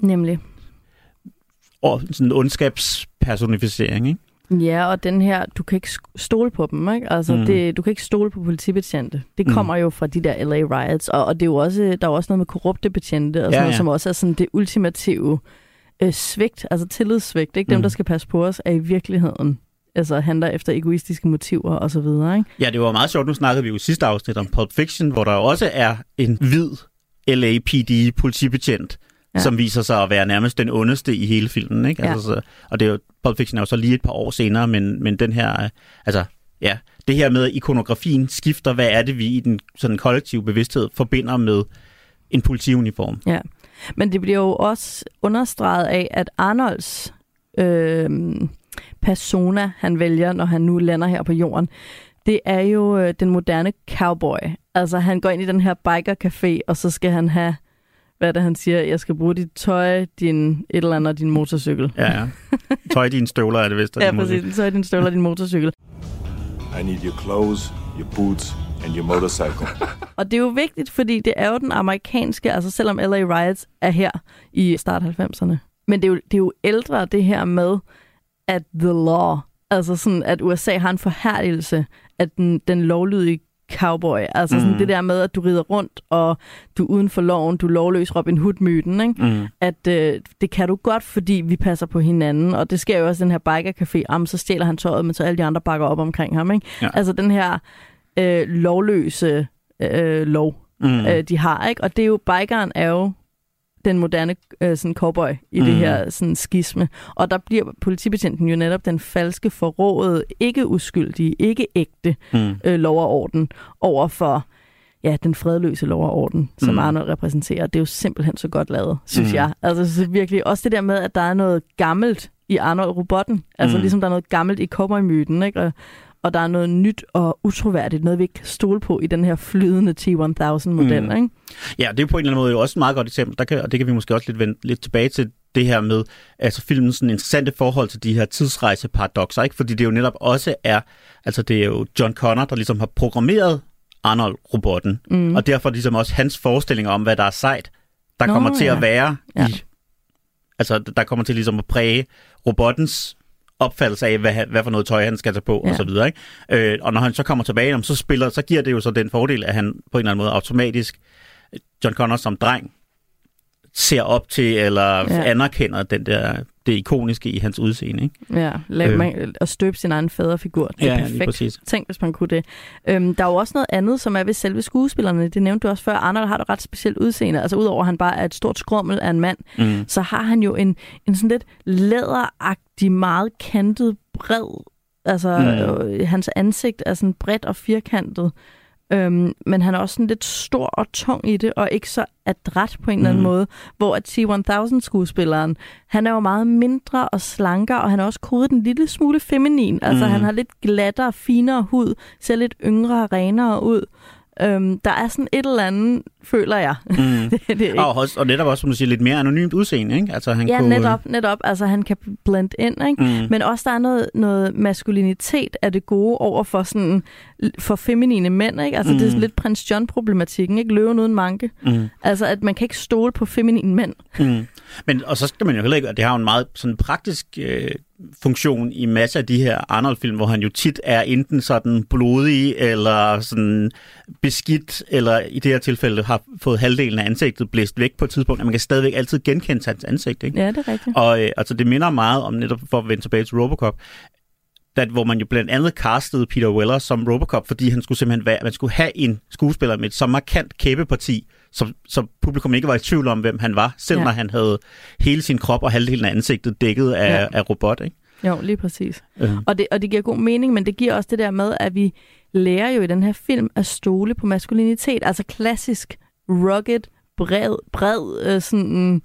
nemlig. og sådan ondskabspersonificering. Ikke? Ja, og den her, du kan ikke stole på dem, ikke? Altså, Mm. mm. det, du kan ikke stole på politibetjente. Det Mm. kommer jo fra de der LA riots, og, og det er jo også, der er også noget med korrupte betjente, og sådan Ja, ja, noget, som også er sådan det ultimative øh, svigt, altså tillidssvigt, ikke? Dem, Mm. der skal passe på os, er i virkeligheden altså handler efter egoistiske motiver og så videre, ikke? Ja, det var meget sjovt. Nu snakkede vi jo i sidste afsnit om Pulp Fiction, hvor der også er en hvid LAPD-politibetjent, Ja. Ja. som viser sig at være nærmest den ondeste i hele filmen. Ikke? Ja. Altså, så, og det er jo, Pulp Fiction er jo så lige et par år senere, men, men den her, øh, altså, ja, det her med ikonografien skifter, hvad er det, vi i den sådan kollektive bevidsthed forbinder med en politiuniform. Ja. Men det bliver jo også understreget af, at Arnolds øh, persona, han vælger, når han nu lander her på jorden, det er jo øh, den moderne cowboy. Altså, han går ind i den her biker-café, og så skal han have, hvad det, han siger? Jeg skal bruge dit tøj, din et eller andet, og din motorcykel. Ja, ja. Tøj dine støvler er det vist. [LAUGHS] Ja, din præcis. Din tøj, din støvler, din motorcykel. I need your clothes, your boots, and your motorcycle. [LAUGHS] Og det er jo vigtigt, fordi det er jo den amerikanske, altså selvom LA Riots er her i start 90'erne. Men det er, jo, det er jo ældre det her med, at the law, altså sådan, at USA har en forhærdelse af den, den lovlydige cowboy. Altså sådan Mm. det der med, at du rider rundt, og du er uden for loven, du er lovløs Robin Hood-myten, ikke? Mm. at øh, det kan du godt, fordi vi passer på hinanden. Og det sker jo også i den her biker-café. Jamen, så stjæler han tøjet, men så alle de andre bakker op omkring ham. Ikke? Ja. Altså den her øh, lovløse øh, lov, Mm. mm. øh, de har. ikke. Og det er jo, bikeren er jo den moderne øh, sådan cowboy i mm. det Mm. her sådan, skisme. Og der bliver politibetjenten jo netop den falske, forrådede, ikke uskyldige, ikke ægte Mm. øh, lov og orden over for ja, den fredløse lov og orden, som Mm. Arnold repræsenterer. Det er jo simpelthen så godt lavet, synes Mm. jeg. Altså så virkelig også det der med, at der er noget gammelt i Arnold-robotten. Altså mm. ligesom der er noget gammelt i cowboy-myten, ikke? Og, og der er noget nyt og utroværdigt, noget vi ikke kan stole på i den her flydende T-1000-model, Mm. ikke? Ja, det er på en eller anden måde jo også et meget godt eksempel, der kan, og det kan vi måske også lidt vende lidt tilbage til det her med, altså filmens sådan interessante forhold til de her tidsrejseparadoxer, ikke? Fordi det jo netop også er, altså det er jo John Connor, der ligesom har programmeret Arnold-robotten, Mm. og derfor ligesom også hans forestillinger om, hvad der er sejt, der Nå, kommer til ja. at være Ja. i, altså der kommer til ligesom at præge robottens opfattelse af, hvad, hvad for noget tøj han skal tage på, Ja. og så videre. Ikke? Øh, og når han så kommer tilbage, så spiller, så giver det jo så den fordel, at han på en eller anden måde automatisk, John Connor som dreng, ser op til, eller Ja. anerkender den der, det ikoniske i hans udseende. Ikke? Ja, lav, Øh. man, og støbe sin egen faderfigur. Det er Ja, perfekt. præcis. Tænk, hvis man kunne det. Øhm, der er jo også noget andet, som er ved selve skuespillerne. Det nævnte du også før. Arnold har et ret specielt udseende. Altså udover at han bare er et stort skrummel af en mand, Mm. så har han jo en, en sådan lidt læderagtig, meget kantet, bred... Altså, Mm. øh, hans ansigt er sådan bredt og firkantet. Øhm, men han er også sådan lidt stor og tung i det, og ikke så adræt på en eller anden Mm. måde. Hvor at T-1000-skuespilleren, han er jo meget mindre og slankere, og han er også kodet en lille smule feminin. Altså, Mm. han har lidt glattere, finere hud, ser lidt yngre og renere ud. Øhm, der er sådan et eller andet, føler jeg. Mm. [LAUGHS] det, det er ikke. Og, også, og netop også, som du siger, lidt mere anonymt udseende. Ikke? Altså, han Ja, kunne, netop, netop. Altså, han kan blende ind, ikke? Mm. Men også der er noget, noget maskulinitet af det gode over for sådan for feminine mænd, ikke? Altså, mm. det er Mm. sådan lidt prins John-problematikken, ikke? Løven uden manke. Mm. Altså, at man kan ikke stole på feminine mænd. Mm. Men, og så skal man jo heller ikke, og det har jo en meget sådan praktisk øh, funktion i masser af de her Arnold-film, hvor han jo tit er enten sådan blodig, eller sådan beskidt, eller i det her tilfælde har fået halvdelen af ansigtet blæst væk på et tidspunkt, at man kan stadigvæk altid genkende hans ansigt, ikke? Ja, det er rigtigt. Og øh, altså, det minder meget om, netop for at vende tilbage til Robocop, at, hvor man jo blandt andet castede Peter Weller som Robocop, fordi han skulle simpelthen være, man skulle have en skuespiller med et så markant kæbeparti, så, så publikum ikke var i tvivl om, hvem han var, selv Ja. når han havde hele sin krop og halvdelen af ansigtet dækket af, ja. af robot. Ikke? Jo, lige præcis. Øh. Og det, og det giver god mening, men det giver også det der med, at vi lærer jo i den her film at stole på maskulinitet. Altså klassisk, rugged, bred, bred øh, sådan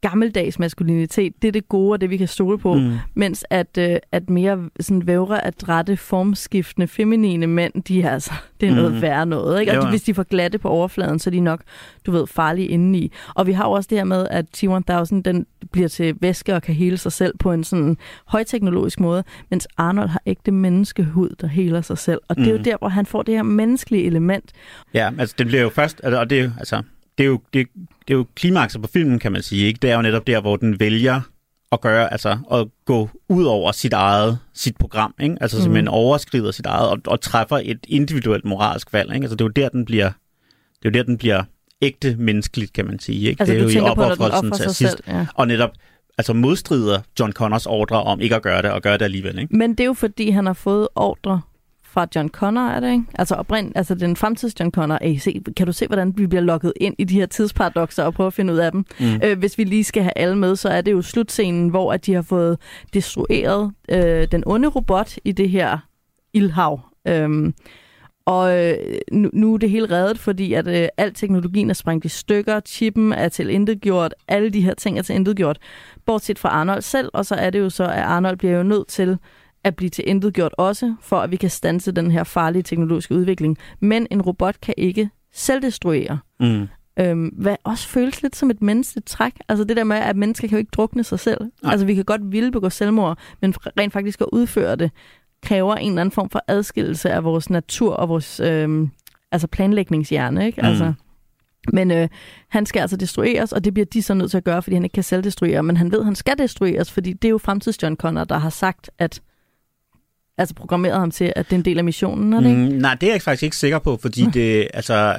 gammeldags maskulinitet. Det er det gode, og det vi kan stole på. Mm. Mens at, øh, at mere sådan vævre, adrette, formskiftende, feminine mænd, de er altså, [LAUGHS] det er noget Mhm. værre noget. Ikke? Og de, hvis de får glatte på overfladen, så er de nok, du ved, farlige indeni. Og vi har jo også det her med, at T-1000, den bliver til væske og kan hele sig selv på en sådan højteknologisk måde, mens Arnold har ægte menneskehud, der heler sig selv. Og det er jo Mhm. der, hvor han får det her menneskelige element. Ja, altså det bliver jo først, altså, og det er jo, altså, det er jo, det, det er jo klimakset på filmen, kan man sige. Ikke? Det er jo netop der, hvor den vælger at gøre, altså at gå ud over sit eget, sit program, ikke? Altså Mhm. simpelthen overskrider sit eget og, og træffer et individuelt moralsk valg, ikke? Altså det er jo der, den bliver, det er jo der, den bliver ægte menneskeligt, kan man sige, ikke? Altså, det er jo i opoffrelsen til sig sidst. selv. Ja. Og netop, altså modstrider John Connors ordre om ikke at gøre det, og gøre det alligevel, ikke? Men det er jo fordi, han har fået ordre fra John Connor, er det ikke? Altså, oprind, altså den fremtids John Connor. Ej, se, kan du se, hvordan vi bliver lukket ind i de her tidsparadoxer og prøve at finde ud af dem? Mm. Øh, hvis vi lige skal have alle med, så er det jo slutscenen, hvor at de har fået destrueret øh, den onde robot i det her ildhav. Øhm, og øh, nu, nu er det helt reddet, fordi at øh, al teknologien er sprængt i stykker, chippen er til intet gjort, alle de her ting er til intet gjort, bortset fra Arnold selv, og så er det jo så, at Arnold bliver jo nødt til at blive til intet gjort også, for at vi kan stanse den her farlige teknologiske udvikling. Men en robot kan ikke selvdestruere. Mm. Øhm, hvad også føles lidt som et menneskeligt træk. Altså det der med, at mennesker kan jo ikke drukne sig selv. Nej. Altså vi kan godt ville begå selvmord, men rent faktisk at udføre det, kræver en eller anden form for adskillelse af vores natur og vores øhm, altså planlægningshjerne. Ikke? Mm. Altså, men øh, han skal altså destrueres, og det bliver de så nødt til at gøre, fordi han ikke kan selvdestruere. Men han ved, at han skal destrueres, fordi det er jo fremtids John Connor, der har sagt, at altså programmeret ham til, at det er en del af missionen, er det ikke? Mm, nej, det er jeg faktisk ikke sikker på, fordi det, altså,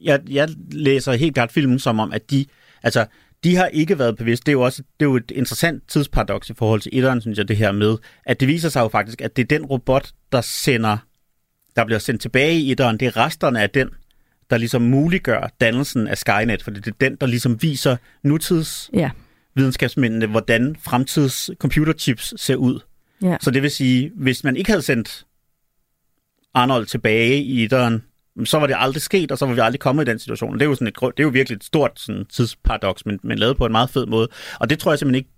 jeg, jeg læser helt klart filmen som om, at de, altså, de har ikke været bevidst. Det er jo også det er jo et interessant tidsparadoks i forhold til etteren, synes jeg, det her med, at det viser sig jo faktisk, at det er den robot, der sender, der bliver sendt tilbage i etteren, det er resterne af den, der ligesom muliggør dannelsen af Skynet, for det er den, der ligesom viser nutids Ja. videnskabsmændene, hvordan fremtids computerchips ser ud. Ja. Så det vil sige, hvis man ikke havde sendt Arnold tilbage i etteren, så var det aldrig sket, og så var vi aldrig kommet i den situation. Det er jo, sådan et, det er jo virkelig et stort sådan, tidsparadoks, men, men lavet på en meget fed måde. Og det tror jeg simpelthen ikke,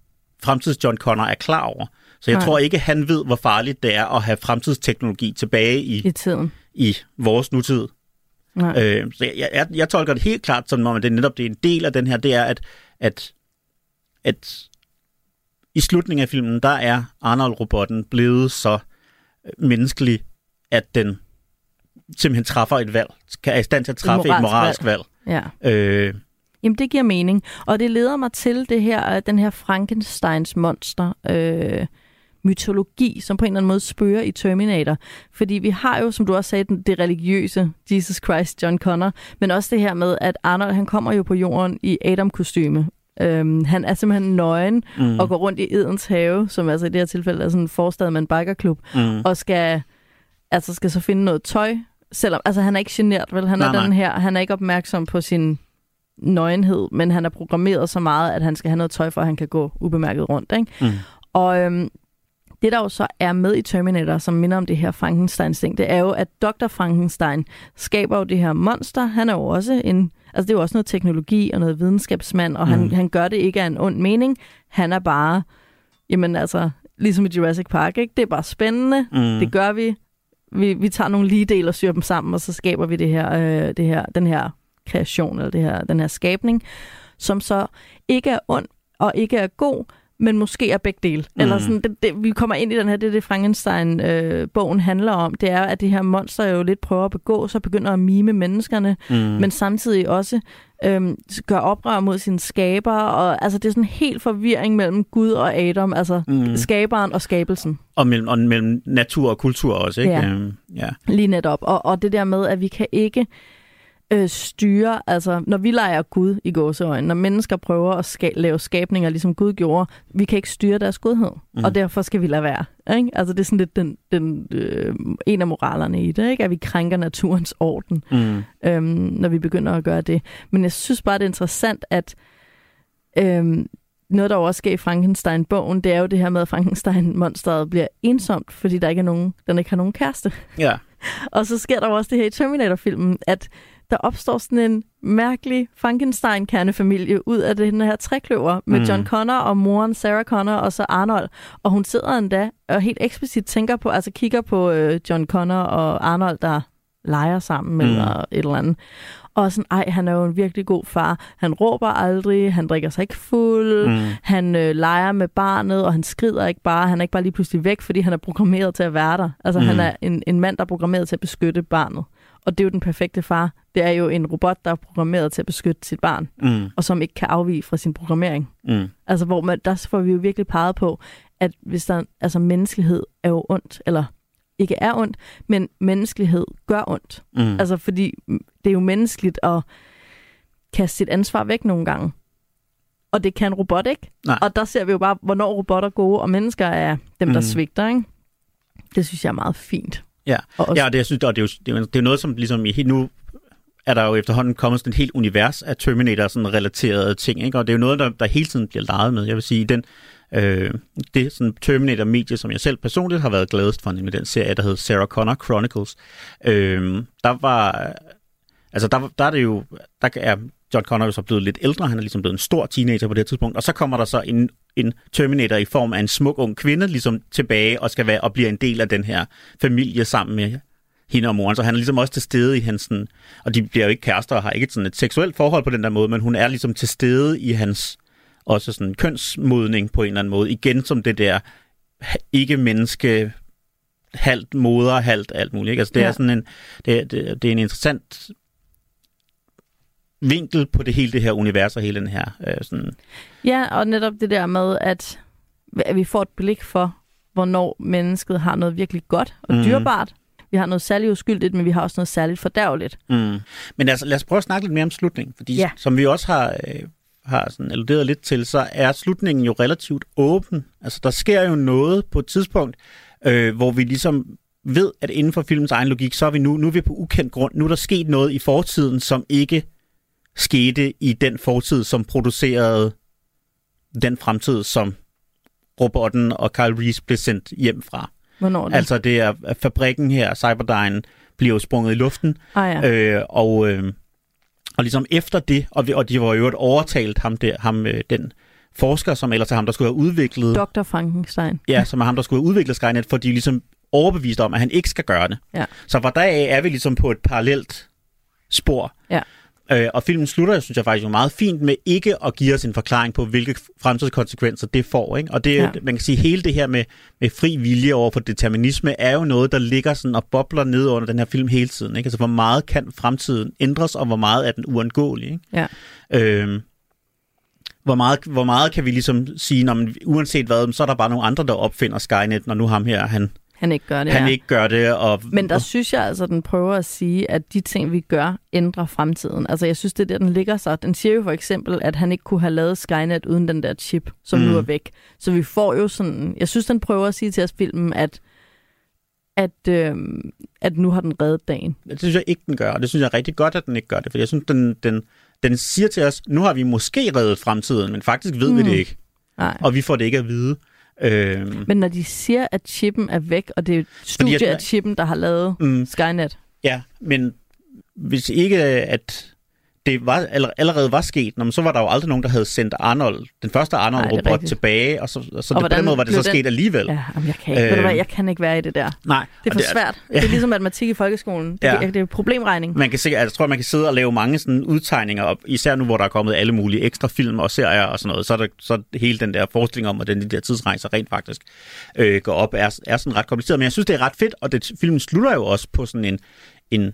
fremtids John Connor er klar over. Så jeg Nej. tror ikke, han ved, hvor farligt det er at have fremtidsteknologi tilbage i, I tiden. i vores nutid. Nej. Øh, så jeg, jeg, jeg tolker det helt klart som om, at det netop det er en del af den her, det er, at, at, at i slutningen af filmen, der er Arnold-robotten blevet så øh, menneskelig, at den simpelthen træffer et valg, kan- er i stand til at træffe et moralsk moralsk valg. Ja. Øh, Jamen, det giver mening. Og det leder mig til det her, øh, den her Frankensteins monster øh, mytologi, som på en eller anden måde spørger i Terminator. Fordi vi har jo, som du også sagde, den- det religiøse Jesus Christ, John Connor, men også det her med, at Arnold, han kommer jo på jorden i Adam-kostyme. Øhm, han er simpelthen nøgen mm, og går rundt i Edens have, som altså i det her tilfælde er sådan en forstad med en bikerklub, mm, og skal, altså skal så finde noget tøj, selvom, altså han er ikke genert, vel? Han Nej, er nej. den her, han er ikke opmærksom på sin nøgenhed, men han er programmeret så meget, at han skal have noget tøj, for at han kan gå ubemærket rundt, ikke? mm, Og øhm, det, der jo så er med i Terminator, som minder om det her Frankenstein-ting, det er jo, at Dr. Frankenstein skaber jo det her monster. Han er jo også en... Altså, det er jo også noget teknologi og noget videnskabsmand, og han, Mm. han gør det ikke af en ond mening. Han er bare... Jamen altså, ligesom i Jurassic Park, ikke? Det er bare spændende. mm, Det gør vi. Vi, vi tager nogle lige dele og syr dem sammen, og så skaber vi det her, øh, det her, den her kreation, eller det her, den her skabning, som så ikke er ond og ikke er god, men måske er begge dele. Mm. Eller sådan, det, det, vi kommer ind i den her, det er det Frankenstein-bogen handler om, det er, at det her monster jo lidt prøver at begå sig, begynder at mime menneskerne, mm, men samtidig også øhm, gør oprør mod sine skaber, og altså det er sådan en helt forvirring mellem Gud og Adam, altså mm. skaberen og skabelsen. Og, mellem, og mellem natur og kultur også, ikke? Ja. Øhm, ja. Lige netop. Og, og det der med, at vi kan ikke øh, styre, altså når vi leger Gud i gåseøjne, når mennesker prøver at ska- lave skabninger, ligesom Gud gjorde, vi kan ikke styre deres godhed, Mhm. mm. og derfor skal vi lade være. Ikke? Altså det er sådan lidt den, den, øh, en af moralerne i det, ikke? at vi krænker naturens orden, Mm, øhm, når vi begynder at gøre det. Men jeg synes bare, det er interessant, at øhm, noget, der jo også sker i Frankenstein-bogen, det er jo det her med, at Frankenstein-monsteret bliver ensomt, fordi der ikke er nogen, den ikke har nogen kæreste. ja. [LAUGHS] Og så sker der jo også det her i Terminator-filmen, at der opstår sådan en mærkelig Frankenstein-kernefamilie ud af den her trækløver med Mm. John Connor og moren Sarah Connor og så Arnold. Og hun sidder endda og helt eksplicit tænker på, altså kigger på øh, John Connor og Arnold, der leger sammen Mm. eller et eller andet. Og sådan, ej, han er jo en virkelig god far. Han råber aldrig, han drikker sig ikke fuld, Mm, han øh, leger med barnet, og han skrider ikke bare. Han er ikke bare lige pludselig væk, fordi han er programmeret til at være der. Altså. Mm. han er en, en mand, der er programmeret til at beskytte barnet. Og det er jo den perfekte far. Det er jo en robot, der er programmeret til at beskytte sit barn, mm, og som ikke kan afvige fra sin programmering. mm, Altså, hvor man, der får vi jo virkelig peget på, at hvis der, altså menneskelighed er jo ondt, eller ikke er ondt, men menneskelighed gør ondt. mm. Altså, fordi det er jo menneskeligt at kaste sit ansvar væk nogle gange. Og det kan en robot ikke. Nej. Og der ser vi jo bare, hvornår robotter er gode, og mennesker er dem, der Mm. svigter, ikke? Det synes jeg er meget fint. Ja, Og også- ja og det, jeg synes, og det, er jo, det, er jo, det er noget, som ligesom i, nu er der jo efterhånden kommet sådan et helt univers af Terminator-relaterede ting, ikke? og det er jo noget, der, der hele tiden bliver leget med. Jeg vil sige, den, øh, det sådan Terminator-medie, som jeg selv personligt har været gladest for, nemlig den serie, der hed Sarah Connor Chronicles, øh, der var, altså der, der er det jo, der er John Connor jo så blevet lidt ældre, han er ligesom blevet en stor teenager på det tidspunkt, og så kommer der så en, en Terminator i form af en smuk ung kvinde ligesom tilbage og skal være og bliver en del af den her familie sammen med hende og moren, så han er ligesom også til stede i hans, sådan, og de bliver jo ikke kærester og har ikke sådan et seksuelt forhold på den der måde, men hun er ligesom til stede i hans også sådan kønsmodning på en eller anden måde, igen som det der ikke-menneske halvt moder, halvt alt muligt. Ikke? Altså, det. Ja. er sådan en, det, det, det er en interessant vinkel på det hele det her univers og hele den her øh, sådan, Ja, og netop det der med, at, at vi får et blik for, hvornår mennesket har noget virkelig godt og mm. dyrbart. Vi har noget særligt uskyldigt, men vi har også noget særligt fordærveligt. Mm. Men altså, lad os prøve at snakke lidt mere om slutningen, fordi. Ja. som vi også har, øh, har sådan alluderet lidt til, så er slutningen jo relativt åben. Altså, der sker jo noget på et tidspunkt, øh, hvor vi ligesom ved, at inden for filmens egen logik, så er vi nu, nu er vi på ukendt grund. Nu er der sket noget i fortiden, som ikke skete i den fortid, som producerede den fremtid, som robotten og Kyle Reese blev sendt hjem fra. Hvornår det? Altså det er fabrikken her, Cyberdyne, bliver jo sprunget i luften, ah, ja. Øh, og, øh, og ligesom efter det, og, og de var jo overtalt ham, der, ham øh, den forsker, som ellers er ham, der skulle have udviklet, Dr. Frankenstein. ja, [LAUGHS] som er ham, der skulle have udviklet Skynet, for de er ligesom overbevist om, at han ikke skal gøre det. Ja. Så fra dag af er vi ligesom på et parallelt spor. Ja. Øh, og filmen slutter, synes jeg faktisk jo meget fint med ikke at give os en forklaring på, hvilke fremtidskonsekvenser det får. Ikke? Og det, Ja. man kan sige, hele det her med, med fri vilje over for determinisme, er jo noget, der ligger sådan og bobler ned under den her film hele tiden. Ikke? Altså, hvor meget kan fremtiden ændres, og hvor meget er den uundgåelig. Ikke? Ja. Øhm, hvor meget, hvor meget kan vi ligesom sige, når man, uanset hvad, så er der bare nogle andre, der opfinder Skynet, når nu ham her, han, Han ikke gør det, han ja. ikke gør det. Og, Men der synes jeg altså, at den prøver at sige, at de ting, vi gør, ændrer fremtiden. Altså, jeg synes, det er der, den ligger sig. Den siger jo for eksempel, at han ikke kunne have lavet Skynet uden den der chip, som mm. nu er væk. Så vi får jo sådan... Jeg synes, den prøver at sige til os filmen, at, at, øh, at nu har den reddet dagen. Det synes jeg ikke, den gør, og det synes jeg rigtig godt, at den ikke gør det, for jeg synes, den, den, den siger til os, nu har vi måske reddet fremtiden, men faktisk ved mm. vi det ikke, Nej. og vi får det ikke at vide. Øhm, Men når de siger, at chippen er væk, og det er studie af chippen, der har lavet mm, Skynet. ja, men hvis ikke at det var, aller- allerede var sket, men så var der jo aldrig nogen, der havde sendt Arnold, den første det Arnold-robot tilbage, og så, så det, på den måde var det så den- sket alligevel. Ja, jamen, jeg kan ikke, øh, ved du hvad, jeg kan ikke være i det der. Nej, Det er og for svært. [LAUGHS] Det er ligesom matematik i folkeskolen. Det, Ja. det er problemregning. Man kan sikkert, altså, jeg tror, man kan sidde og lave mange sådan udtegninger op, især nu, hvor der er kommet alle mulige ekstra film og serier og sådan noget, så er, der, så hele den der forestilling om, at den de der tidsrejser rent faktisk øh, går op, er, er sådan ret kompliceret. Men jeg synes, det er ret fedt, og det, filmen slutter jo også på sådan en, en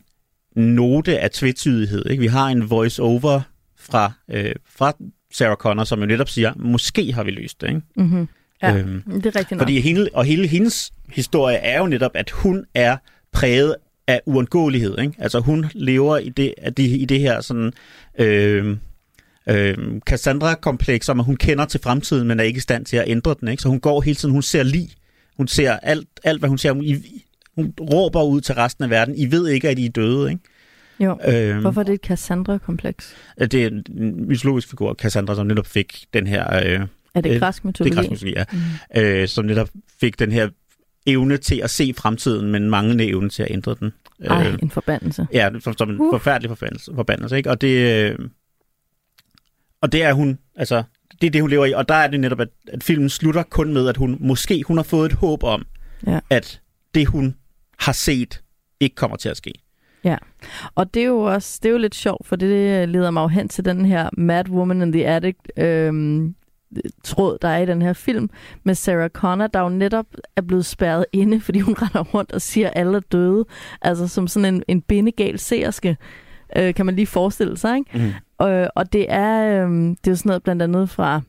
note af tvetydighed. Ikke? Vi har en voice-over fra, øh, fra Sarah Connor, som jo netop siger, måske har vi løst det. Ikke? Mm-hmm. Ja, Øhm, det er rigtigt nok. Fordi hele, og hele hendes historie er jo netop, at hun er præget af uundgåelighed. Ikke? Altså hun lever i det, at de, i det her sådan, øh, øh, Cassandra-kompleks, om at hun kender til fremtiden, men er ikke i stand til at ændre den. Ikke? Så hun går hele tiden, hun ser lige. Hun ser alt, alt hvad hun ser. Hun, I, hun råber ud til resten af verden. I ved ikke, at I er døde. Ikke? Jo. Øh, Hvorfor er det et Cassandra-kompleks? Det er en mytologisk figur, Cassandra, som netop fik den her... Øh, Er det Øh, græsk det mytologi? er græsk mytologi, ja. Mm. øh, som netop fik den her evne til at se fremtiden, men manglende evne til at ændre den. Ej, en forbandelse. ja, som, som en Uh. forfærdelig forbandelse, forbandelse ikke? Og det, øh, og det er hun, altså, det er det, hun lever i. Og der er det netop, at, at filmen slutter kun med, at hun måske hun har fået et håb om, Ja. at det, hun har set, ikke kommer til at ske. Og det er jo også det er jo lidt sjovt, for det leder mig jo hen til den her Mad Woman in the Attic øhm, tråd, der er i den her film med Sarah Connor, der jo netop er blevet spærret inde, fordi hun render rundt og siger, at alle er døde. Altså som sådan en, en bindegal seerske, øh, kan man lige forestille sig, ikke? Mm. Øh, og det er, øhm, det er jo sådan noget blandt andet fra,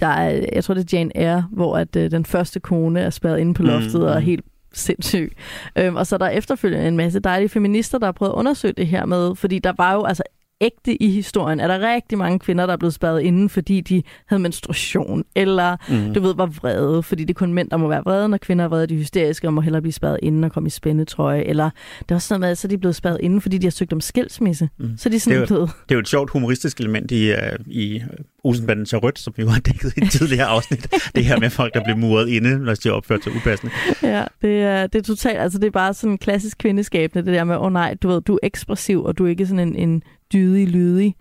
der er, jeg tror det er Jane Eyre, hvor at øh, den første kone er spærret inde på Mm, loftet og er mm. helt sindssyg. Øhm, og så er der efterfølgende en masse dejlige feminister, der har prøvet at undersøge det her med, fordi der var jo, altså ægte i historien? Er der rigtig mange kvinder, der er blevet spadet inden, fordi de havde menstruation? Eller, mm. du ved, var vrede, fordi det er kun mænd, der må være vrede, når kvinder er vrede, de er hysteriske og må hellere blive spadet inden og komme i spændetrøje. Eller det er også sådan noget med, at så er de blevet spadet inden, fordi de har søgt om skilsmisse. Mm. Så er de sådan Det er jo- blevet... Det er jo et sjovt humoristisk element i, uh, i Olsenbanden til Rødt, som vi jo har dækket i et tidligere afsnit. det her med folk, der bliver muret inde, når de har opført sig upassende. Ja, det er, det er totalt, altså det er bare sådan klassisk kvindeskabende, det der med, åh oh, nej, du ved, du er ekspressiv, og du er ikke sådan en, en dydig, lydig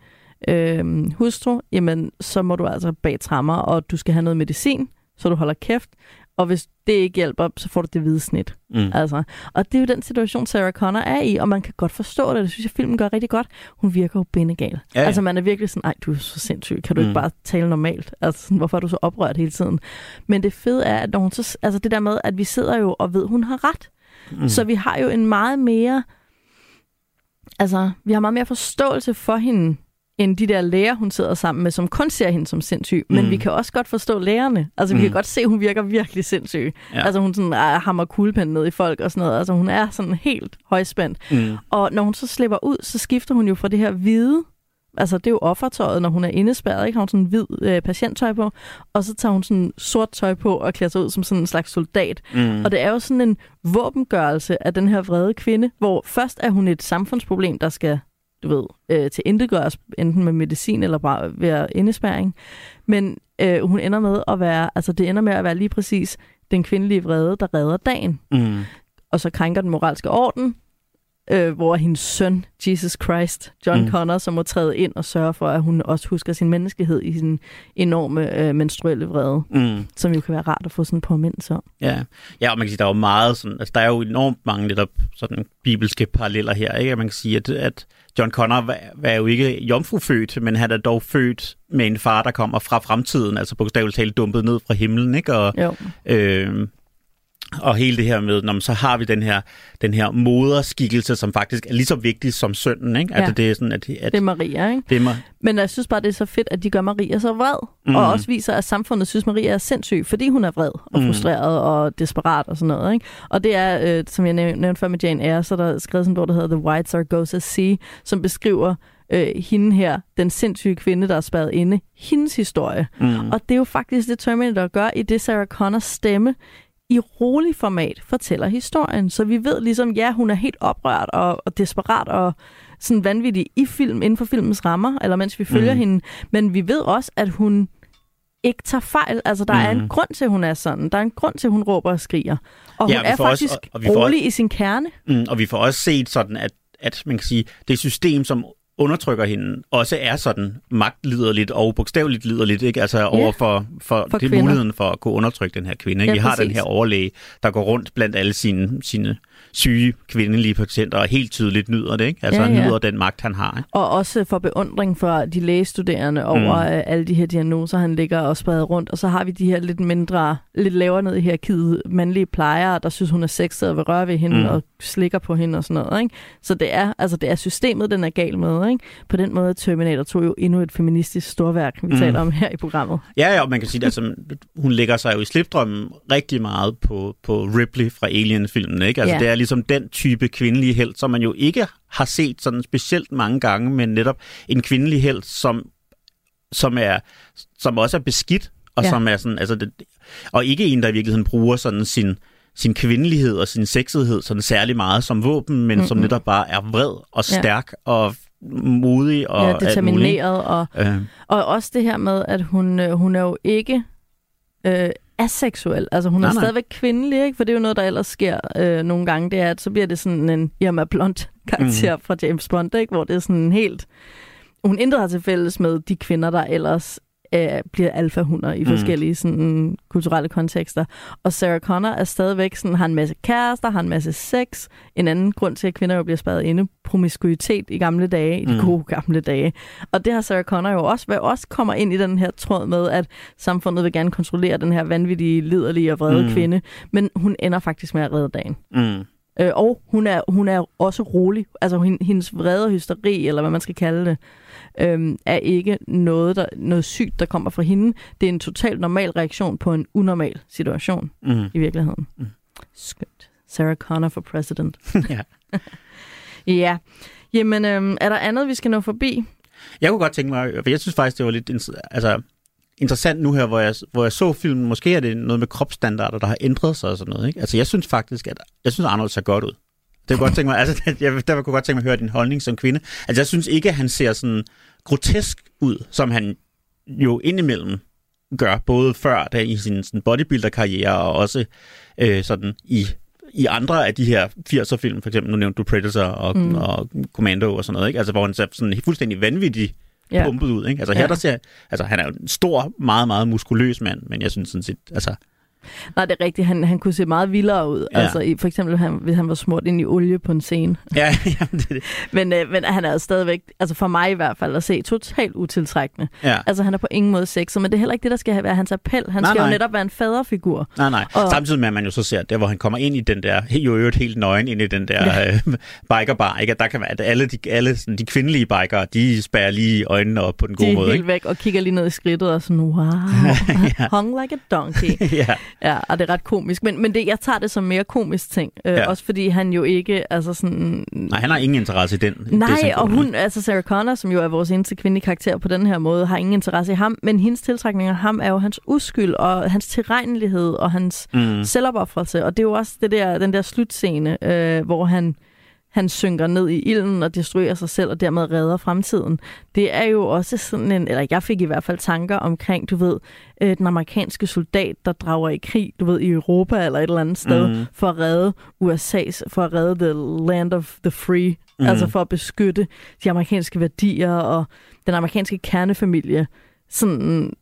øhm, hustru, jamen så må du altså bag trammer, og du skal have noget medicin, så du holder kæft, og hvis det ikke hjælper, så får du det hvide snit. Mm. Altså. Og det er jo den situation, Sarah Connor er i, og man kan godt forstå det. Det synes jeg, filmen gør rigtig godt. Hun virker jo bindegal. Ja, Ja. Altså man er virkelig sådan, ej, du er så sindssyg. Kan du Mm. ikke bare tale normalt? Altså sådan, hvorfor er du så oprørt hele tiden? Men det fede er, at når hun så, altså det der med, at vi sidder jo og ved, hun har ret. Mm. Så vi har jo en meget mere, altså vi har meget mere forståelse for hende, end de der læger, hun sidder sammen med, som kun ser hende som sindssyg. Men Mm. vi kan også godt forstå lægerne. Altså, vi kan Mm. godt se, at hun virker virkelig sindssyg. Ja. Altså, hun sådan, ah, hammer kuglepen ned i folk og sådan noget. Altså, hun er sådan helt højspændt. Mm. Og når hun så slipper ud, så skifter hun jo fra det her hvide, altså det er jo offertøjet, når hun er indespærret, ikke? Har hun sådan hvid øh, patienttøj på, og så tager hun sådan sort tøj på og klæder sig ud som sådan en slags soldat. Mm. Og det er jo sådan en våbengørelse af den her vrede kvinde, hvor først er hun et samfundsproblem, der skal du ved, øh, til intetgøres, enten med medicin eller bare ved indespærring. Men øh, hun ender med at være, altså det ender med at være lige præcis den kvindelige vrede, der redder dagen Mm. og så krænker den moralske orden, øh, hvor hendes søn, Jesus Christ, John Mm. Connor, så må træde ind og sørge for, at hun også husker sin menneskehed i sin enorme øh, menstruelle vrede, Mm. som jo kan være rart at få sådan en påmindelse om. Ja. ja, og man kan sige, der er jo meget sådan, altså der er jo enormt mange netop sådan bibelske paralleller her, ikke? Man kan sige, at, at John Connor var, var jo ikke jomfrufødt, men han er dog født med en far, der kommer fra fremtiden, altså bogstaveligt talt dumpet ned fra himlen, ikke? Og, Jo, øh, og hele det her med, når så har vi den her, den her moderskikkelse, som faktisk er lige så vigtig som sønnen, ikke? Ja. Altså det er sådan, at, at det er Maria, ikke? det er mig. Men jeg synes bare, det er så fedt, at de gør Maria så vred, Mm. og også viser, at samfundet synes, Maria er sindssyg, fordi hun er vred og Mm. frustreret og desperat og sådan noget. Ikke? Og det er, øh, som jeg næv- nævnte før med Jane Eyre, så er der skrevet sådan en bog, der hedder The Whites Are Goes at Sea, som beskriver øh, hende her, den sindssyge kvinde, der er spadet inde, hendes historie. Mm. Og det er jo faktisk det, Terminator gør i det Sarah Connors stemme i rolig format fortæller historien. Så vi ved ligesom, ja, hun er helt oprørt og, og desperat og sådan vanvittig i film, inden for filmens rammer, eller mens vi følger Mm. mm. hende. Men vi ved også, at hun ikke tager fejl. Altså, der mm. er Mm. en grund til, at hun er sådan. Der er en grund til, at hun råber og skriger. Og Ja, hun er får også- faktisk og- og vi rolig i sin kerne. Mm, og vi får også set sådan, at, at man kan sige, det system, som undertrykker hende, også er sådan magtliderligt og bogstaveligt liderligt, ikke? Altså over for, for, For det muligheden for at kunne undertrykke den her kvinde. Ikke? Ja, vi har den præcis. her overlæge, der går rundt blandt alle sine, sine syge kvindelige patienter og helt tydeligt nyder det, ikke? Altså Ja, ja, nyder den magt, han har. Ikke? Og også for beundring for de lægestuderende over Mm. mm. alle de her diagnoser, han ligger og spreder rundt. Og så har vi de her lidt mindre, lidt lavere ned i hierarkiet, mandlige plejere, der synes, hun er sexet og vil røre ved hende Mm. og slikker på hende og sådan noget. Ikke? Så det er, altså, det er systemet, den er gal med. Ikke? På den måde Terminator tog jo endnu et feministisk storværk, vi mm. taler om her i programmet. Ja, ja, og man kan sige, at altså, hun lægger sig jo i slipdrømmen rigtig meget på, på Ripley fra Alien-filmen. Ikke? Altså, Ja. Det er ligesom den type kvindelige held, som man jo ikke har set sådan specielt mange gange, men netop en kvindelig held, som, som, er, som også er beskidt, og Ja. som er sådan, altså det, og ikke en, der i virkeligheden bruger sådan sin, sin kvindelighed og sin sexethed sådan særlig meget som våben, men mm som netop bare er vred og Ja. stærk og modig og ja, determineret. Og, Øh, og også det her med, at hun, øh, hun er jo ikke øh, aseksuel. Altså hun Nej, er nej. stadigvæk kvindelig, ikke? for det er jo noget, der ellers sker øh, nogle gange. Det er, at så bliver det sådan en Irma Blunt karakter mm. fra James Bond, ikke? hvor det er sådan helt... Hun intet har til fælles med de kvinder, der ellers øh, bliver alfahunder i Mm. forskellige sådan, kulturelle kontekster. Og Sarah Connor er stadigvæk sådan, har en masse kærester, har en masse sex. En anden grund til, at kvinder jo bliver spadet inde, promiskuitet i gamle dage, i de Mm. gode gamle dage. Og det har Sarah Connor jo også, hvad også kommer ind i den her tråd med, at samfundet vil gerne kontrollere den her vanvittige, liderlige og vrede Mm. mm. kvinde. Men hun ender faktisk med at redde dagen. mm. Øh, og hun er, hun er også rolig. Altså hendes vrede og hysteri, eller hvad man skal kalde det, øhm, er ikke noget, der, noget sygt, der kommer fra hende. Det er en totalt normal reaktion på en unormal situation Mm. i virkeligheden. Mm. Skønt. Sarah Connor for president. [LAUGHS] ja. Ja. Jamen, øhm, er der andet, vi skal nå forbi? Jeg kunne godt tænke mig, for jeg synes faktisk, det var lidt altså, interessant nu her, hvor jeg, hvor jeg så filmen. Måske er det noget med kropsstandarder, der har ændret sig og sådan noget. Ikke? Altså, jeg synes faktisk, at jeg synes, Arnold ser godt ud. Det kunne godt tænke mig, altså, [LAUGHS] jeg, der kunne godt tænke mig at høre din holdning som kvinde. Altså, jeg synes ikke, at han ser sådan grotesk ud, som han jo indimellem gør, både før da i sin sådan bodybuilder-karriere, og også øh, sådan i, i andre af de her 80'er-film, for eksempel, nu nævnte du Predator og, mm. og Commando og sådan noget, ikke? Altså, hvor han ser sådan fuldstændig vanvittig Ja. pumpet ud, ikke? Altså, her Ja. der ser, altså, han er jo en stor, meget, meget muskuløs mand, men jeg synes sådan set, altså, Nej, det er rigtigt. Han, han kunne se meget vildere ud. Ja. Altså, i, for eksempel, han, hvis han var smurt ind i olie på en scene. ja, [LAUGHS] jamen, det, er det. Men, øh, men han er stadigvæk, altså for mig i hvert fald, at se totalt utiltrækkende. ja. Altså, han er på ingen måde sexet, men det er heller ikke det, der skal være hans appel. Han Nej, skal nej. jo netop være en faderfigur. Nej, nej. Og-. Samtidig med, at man jo så ser, der hvor han kommer ind i den der, jo øvrigt helt nøgen ind i den der ja. øh, bikerbar, ikke? At der kan være, at alle, de, alle sådan, de kvindelige bikere, de spærrer lige øjnene op på den De gode er måde, helt ikke? væk og kigger lige ned i skridtet og sådan, wow, [LAUGHS] hung like a donkey. [LAUGHS] ja. Ja, og det er ret komisk. Men, men det, jeg tager det som mere komisk ting. Øh, Ja. Også fordi han jo ikke, altså sådan... Nej, han har ingen interesse i den. det Nej, syndrom, og ikke? hun, altså Sarah Connor, som jo er vores eneste kvindelige karakter på den her måde, har ingen interesse i ham, men hendes tiltrækning af ham er jo hans uskyld, og hans tilregnelighed, og hans Mm. selvopoffrelse, og det er jo også det der, den der slutscene, øh, hvor han, han synker ned i ilden og destruerer sig selv, og dermed redder fremtiden. Det er jo også sådan en, eller jeg fik i hvert fald tanker omkring, du ved, øh, den amerikanske soldat, der drager i krig, du ved, i Europa eller et eller andet sted, Mhm. for at redde USA's, for at redde the land of the free, mm. altså for at beskytte de amerikanske værdier og den amerikanske kernefamilie. Sådan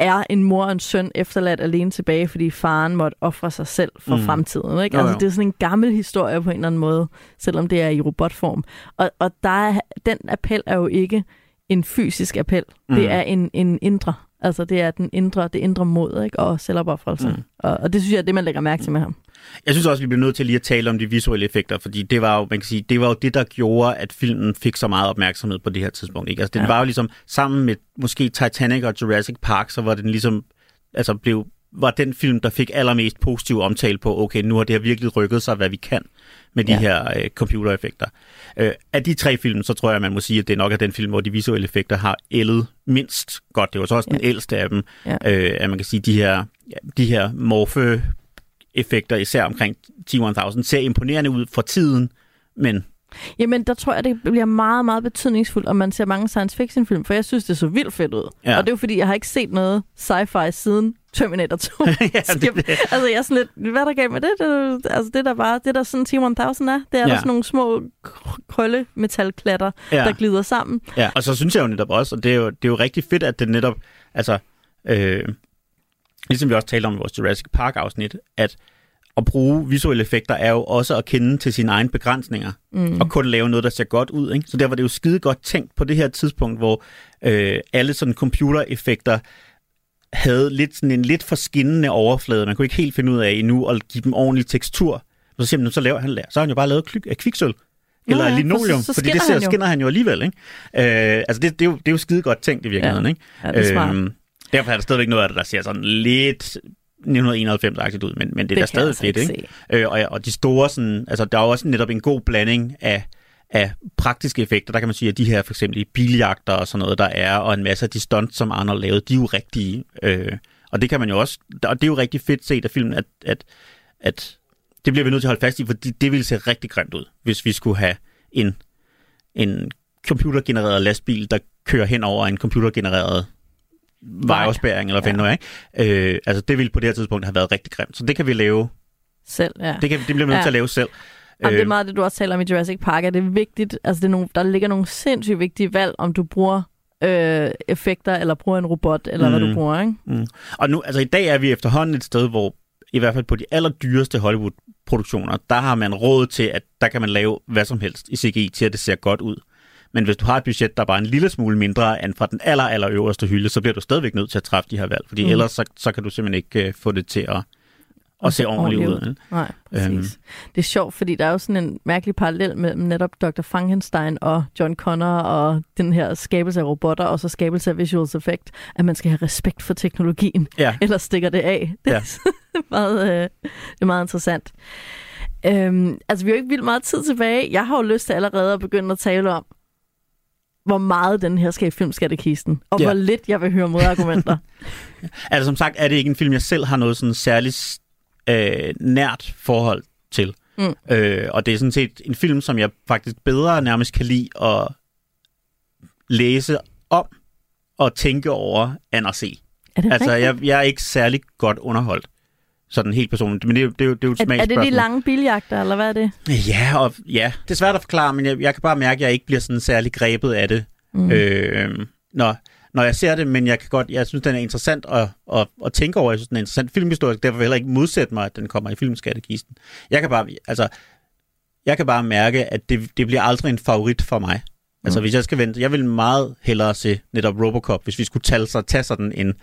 er en mor og en søn efterladt alene tilbage, fordi faren måtte ofre sig selv for Mm. fremtiden. Ikke? Altså, jo. det er sådan en gammel historie på en eller anden måde, selvom det er i robotform. Og, og der er, den appel er jo ikke en fysisk appel. Mm. Det er en, en indre. Altså, det er den indre, det indre mod ikke? og selvopoffrelse. Mm. Mm. Og, og det synes jeg er det, man lægger mærke til med ham. Jeg synes også, vi bliver nødt til lige at tale om de visuelle effekter, fordi det var jo, man kan sige, det var jo det, der gjorde, at filmen fik så meget opmærksomhed på det her tidspunkt. Ikke? Altså, den Ja. var jo ligesom, sammen med måske Titanic og Jurassic Park, så var den ligesom, altså blev, var den film, der fik allermest positiv omtale på, okay, nu har det her virkelig rykket sig, hvad vi kan med de Ja. her øh, computereffekter. Øh, af de tre film, så tror jeg, man må sige, at det er nok af den film, hvor de visuelle effekter har ældet mindst godt. Det var så også den Ja. ældste af dem. Ja. Øh, at man kan sige, de her, de her morfe effekter, især omkring T-1000, ser imponerende ud for tiden, men Jamen, der tror jeg, det bliver meget, meget betydningsfuldt, om man ser mange science fiction film, for jeg synes, det så vildt fedt ud. Ja. Og det er jo fordi, jeg har ikke set noget sci-fi siden Terminator 2. [LAUGHS] ja, Skip. det, altså, jeg er sådan lidt, hvad er der galt med det? det er- altså, det der bare, det der sådan T-1000 er, det er ja. der sådan nogle små krølle metalklatter, ja, der glider sammen. ja, og så synes jeg jo netop også, og det er jo, det er jo rigtig fedt, at det netop, altså, øh, ligesom vi også talte om i vores Jurassic Park-afsnit, at at bruge visuelle effekter er jo også at kende til sine egne begrænsninger, Mm. og kun lave noget, der ser godt ud. Ikke? Så derfor er det jo skide godt tænkt på det her tidspunkt, hvor øh, alle sådan computereffekter havde lidt sådan en lidt for skinnende overflade. Man kunne ikke helt finde ud af endnu at give dem ordentlig tekstur. Så man, så, laver han, så har han jo bare lavet klyk, af kviksøl. Eller ja, ja, for linoleum, så- så fordi det ser, han skinner han jo alligevel. Ikke? Øh, altså det, det, er jo, det er jo skide godt tænkt i virkeligheden. Ikke? Ja, det er smart. Øhm, derfor er der stadigvæk noget af det, der ser sådan lidt 1991-agtigt ud, men, men det, det er da stadig altså fedt. ikke Ikke? Øh, og, og de store, sådan, altså der er jo også netop en god blanding af, af praktiske effekter. Der kan man sige, at de her for eksempel biljagter og sådan noget, der er, og en masse af de stunts, som Arnold lavede, de er jo rigtige. Øh, og det kan man jo også, og det er jo rigtig fedt set af filmen, at, at, at det bliver vi nødt til at holde fast i, fordi det ville se rigtig grimt ud, hvis vi skulle have en, en computergenereret lastbil, der kører hen over en computergenereret vejafspærring, eller hvad Ja. ja. ikke? Øh, altså det ville på det her tidspunkt have været rigtig grimt. Så det kan vi lave, Selv, ja. det, kan, det bliver vi nødt Ja. til at lave selv. Jamen, det er Øh, meget det, du også taler om i Jurassic Park, at det er vigtigt, altså det er nogle, der ligger nogle sindssygt vigtige valg, om du bruger øh, effekter, eller bruger en robot, eller mm. hvad du Mm. bruger, ikke? Mm. Og nu, altså i dag er vi efterhånden et sted, hvor i hvert fald på de allerdyreste Hollywood-produktioner, der har man råd til, at der kan man lave hvad som helst i CGI til, at det ser godt ud. Men hvis du har et budget, der er bare en lille smule mindre end fra den aller, aller øverste hylde, så bliver du stadigvæk nødt til at træffe de her valg, fordi Mm. ellers så, så kan du simpelthen ikke uh, få det til at, at se ordentligt ud. ikke? Nej, præcis. Øhm. Øhm. Det er sjovt, fordi der er jo sådan en mærkelig parallel mellem netop Dr. Frankenstein og John Connor og den her skabelse af robotter og så skabelse af visual effect, at man skal have respekt for teknologien, Ja. ellers stikker det af. [LAUGHS] Det, Ja. er meget, øh, det er meget interessant. Øhm, altså, vi har jo ikke vildt meget tid tilbage. Jeg har jo lyst til allerede at begynde at tale om, hvor meget den her skal i filmskattekisten, og Ja. hvor lidt jeg vil høre modargumenter. [LAUGHS] Altså som sagt er det ikke en film, jeg selv har noget sådan særligt øh, nært forhold til. Mm. Øh, og det er sådan set en film, som jeg faktisk bedre nærmest kan lide at læse om og tænke over, end at se. er det Altså, rigtigt? jeg, jeg er ikke særlig godt underholdt. Sådan helt personligt. Men det, er det, er jo- det er jo et er, er det de lange biljagter, eller hvad er det? Ja, og, ja, det er svært at forklare, men jeg, jeg kan bare mærke, at jeg ikke bliver sådan særlig grebet af det, Mm. øh, når, når jeg ser det, men jeg kan godt, jeg synes, den er interessant at, at, at tænke over. Jeg synes, den er interessant filmhistorisk, derfor vil jeg heller ikke modsætte mig, at den kommer i filmskattekisten. Jeg kan bare, altså, jeg kan bare mærke, at det, det bliver aldrig en favorit for mig. Altså, Mm. hvis jeg skal vente, jeg vil meget hellere se netop Robocop, hvis vi skulle tage, så, tage sådan en,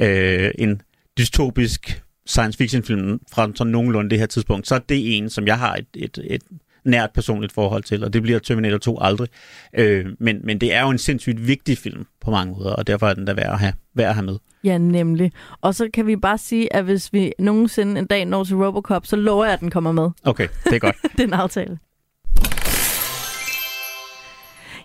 øh, en dystopisk science fiction film fra sådan nogenlunde det her tidspunkt, så er det en, som jeg har et, et, et nært personligt forhold til, og det bliver Terminator 2 aldrig. Øh, men, men det er jo en sindssygt vigtig film på mange måder, og derfor er den da værd at have, værd at have med. Ja, nemlig. Og så kan vi bare sige, at hvis vi nogensinde en dag når til Robocop, så lover jeg, at den kommer med. Okay, det er godt. [LAUGHS] det er en aftale.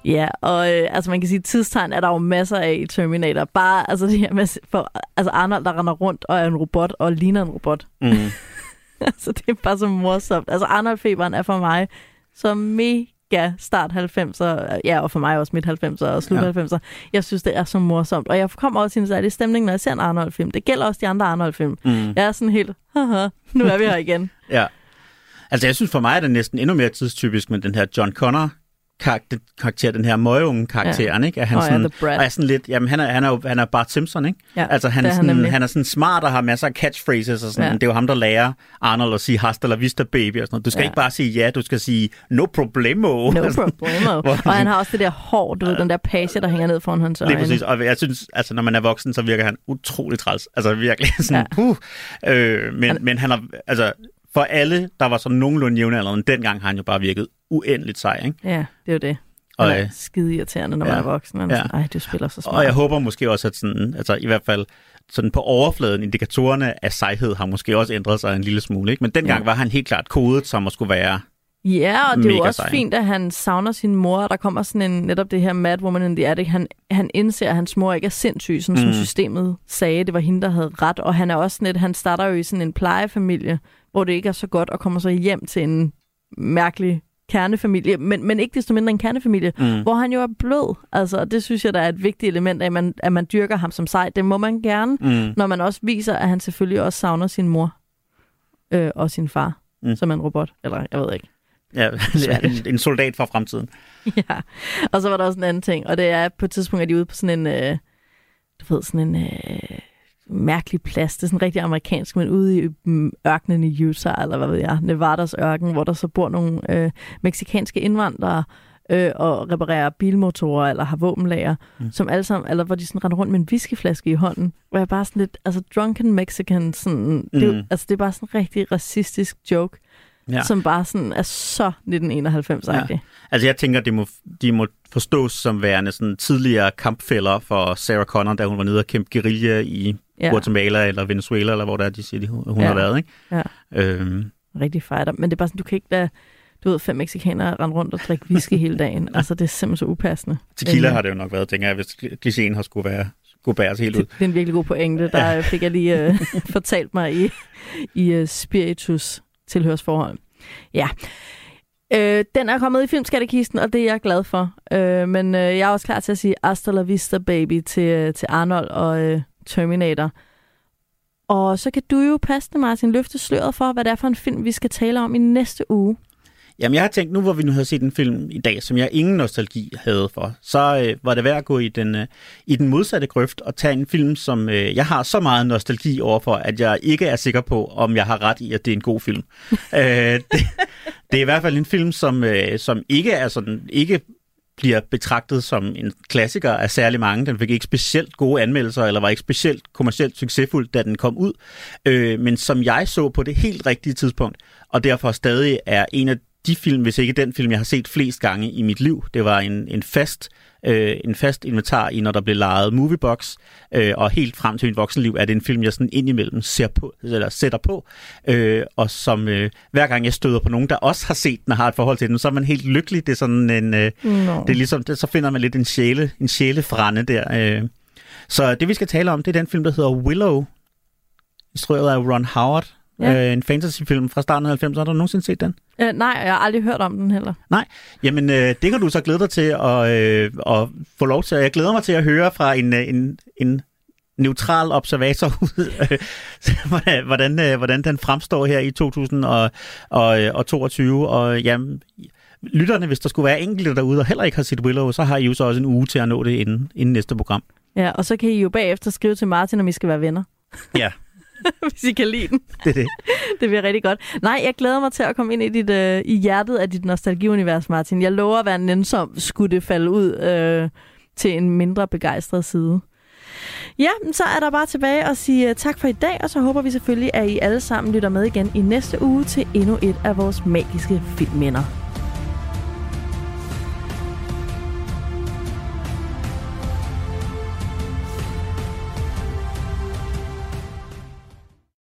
Ja, og øh, altså man kan sige, at tidstegn er der jo masser af i Terminator. Bare altså det her med, for, altså Arnold, der render rundt og er en robot og ligner en robot. Mm. [LAUGHS] altså det er bare så morsomt. Altså Arnold-feberen er for mig så mega start 90'er, ja, og for mig også midt 90'er og slut Ja. 90'er. Jeg synes, det er så morsomt. Og jeg kommer også i en særlig stemning, når jeg ser en Arnold-film. Det gælder også de andre Arnold-film. Mm. Jeg er sådan helt, haha, nu er vi her igen. Ja. Altså, jeg synes for mig er det næsten endnu mere tidstypisk med den her John Connor karakter, karakter den her møgeunge karakteren, ikke? At han ja, sådan, Brat. og er sådan lidt, jamen han er, han er jo han er Bart Simpson, ikke? Ja, altså han det er, er han sådan, nemlig. han er sådan smart og har masser af catchphrases og sådan. Ja. Ja. Det er jo ham, der lærer Arnold at sige hasta la vista baby og sådan noget. Du skal Ja. ja. ikke bare sige ja, du skal sige no problemo. No problemo. [LAUGHS] Hvor- Og han har også det der hår, du ved, den der page, der hænger ned foran hans øjne. Lige præcis, og jeg synes, altså når man er voksen, så virker han utrolig træls. Altså virkelig [LAUGHS] sådan, ja. uh, øh, men, Han- han... men han har, altså for alle, der var sådan nogenlunde jævnaldrende, dengang har han jo bare virket uendeligt sej, ikke? Ja, det er jo det. Og, Han er øh, skide irriterende, når man ja. er voksen. Er Ja. sådan, Ej, du spiller så smart. Og jeg håber måske også, at sådan, altså i hvert fald sådan på overfladen, indikatorerne af sejhed har måske også ændret sig en lille smule. Ikke? Men dengang ja. var han helt klart kodet som at skulle være... Ja, og det er jo også sej. fint, at han savner sin mor, og der kommer sådan en, netop det her Mad Woman in the Attic. Han, han indser, at hans mor ikke er sindssyg, sådan mm. som systemet sagde, det var hende, der havde ret. Og han er også sådan et, han starter jo i sådan en plejefamilie, hvor det ikke er så godt, og kommer så hjem til en mærkelig kernefamilie, men, men ikke desto mindre en kernefamilie, Mm. hvor han jo er blød. Altså, og det synes jeg, der er et vigtigt element af, at man, at man dyrker ham som sej. Det må man gerne, Mm. når man også viser, at han selvfølgelig også savner sin mor øh, og sin far, mm. Som er en robot. Eller, jeg ved ikke. Ja, [LAUGHS] en, en soldat fra fremtiden. [LAUGHS] Ja, og så var der også en anden ting, og det er på et tidspunkt, at de er ude på sådan en, øh, du ved, sådan en øh, mærkelig plads. Det er sådan rigtig amerikansk, men ude i mm, ørkenen i Utah, eller hvad ved jeg, Nevadas ørken, hvor der så bor nogle øh, meksikanske indvandrere, øh, og reparerer bilmotorer eller har våbenlager, mm. Som alle sammen, eller hvor de sådan render rundt med en whiskyflaske i hånden, hvor jeg bare sådan lidt, altså drunken Mexican, sådan, det, er Mm. altså det er bare sådan en rigtig racistisk joke, ja. Ja. som bare sådan er så 1991-agtig. Altså jeg tænker, de må, de må forstås som værende sådan tidligere kampfælder for Sarah Connor, da hun var nede og kæmpe guerilla i Ja. Guatemala eller Venezuela, eller hvor det er, de siger, hun Ja. ja. har været. Ikke? Ja. Øhm, rigtig fighter. Men det er bare sådan, du kan ikke lade, du ved, fem mexikanere rende rundt og drikke whisky hele dagen. [LAUGHS] Altså, det er simpelthen så upassende. tequila Øh, har det jo nok været, tænker jeg, hvis klichéen har skulle, være, skulle bæres helt ud. Det, det er en virkelig god pointe. Der ja. fik jeg lige uh, [LAUGHS] fortalt mig i, i uh, spiritus tilhørsforhold. Ja. Øh, den er kommet i filmskattekisten, og det er jeg glad for. Øh, men øh, jeg er også klar til at sige Hasta la vista, baby, til, øh, til Arnold og øh, Terminator. Og så kan du jo passende, Martin, løfte sløret for, hvad det er for en film, vi skal tale om i næste uge. Jamen, jeg har tænkt, nu hvor vi nu har set en film i dag, som jeg ingen nostalgi havde for, så øh, var det værd at gå i den, øh, i den modsatte grøft og tage en film, som øh, jeg har så meget nostalgi overfor, at jeg ikke er sikker på, om jeg har ret i, at det er en god film. [LAUGHS] øh, det, det er i hvert fald en film, som, øh, som ikke er sådan, ikke bliver betragtet som en klassiker af særlig mange. Den fik ikke specielt gode anmeldelser, eller var ikke specielt kommercielt succesfuld, da den kom ud. Øh, men som jeg så på det helt rigtige tidspunkt, og derfor stadig er en af de film, hvis ikke den film, jeg har set flest gange i mit liv. Det var en, en fast øh, en fast inventar i, når der bliver lejet Moviebox, øh, og helt frem til mit voksenliv er det en film, jeg sådan indimellem ser på, eller sætter på, øh, og som øh, hver gang jeg støder på nogen, der også har set den og har et forhold til den, så er man helt lykkelig. Det er sådan en, øh, det er ligesom, det, så finder man lidt en sjæle, en sjælefrænde der. Øh. Så det vi skal tale om, det er den film, der hedder Willow, instrueret af Ron Howard, Ja. øh, en fantasyfilm fra starten af 90'erne. Har du nogensinde set den? Øh, nej, jeg har aldrig hørt om den heller. Jamen, øh, det kan du så glæde dig til at, øh, at få lov til. Jeg glæder mig til at høre fra en, øh, en, en neutral observator [LAUGHS] ud, øh, hvordan- hvordan, øh, hvordan den fremstår her i 2022. Og jamen, lytterne, hvis der skulle være enkelte derude, og heller ikke har set Willow, så har I jo så også en uge til at nå det inden, inden næste program. Ja, og så kan I jo bagefter skrive til Martin, om I skal være venner. Ja, [LAUGHS] [LAUGHS] Hvis I kan lide den. det er det. [LAUGHS] Det bliver rigtig godt. Nej, jeg glæder mig til at komme ind i, dit, øh, i hjertet af dit nostalgiunivers, Martin. Jeg lover at være nænsom, skulle det falde ud øh, til en mindre begejstret side. Ja, så er der bare tilbage at sige øh, tak for i dag, og så håber vi selvfølgelig, at I alle sammen lytter med igen i næste uge til endnu et af vores magiske filmminder.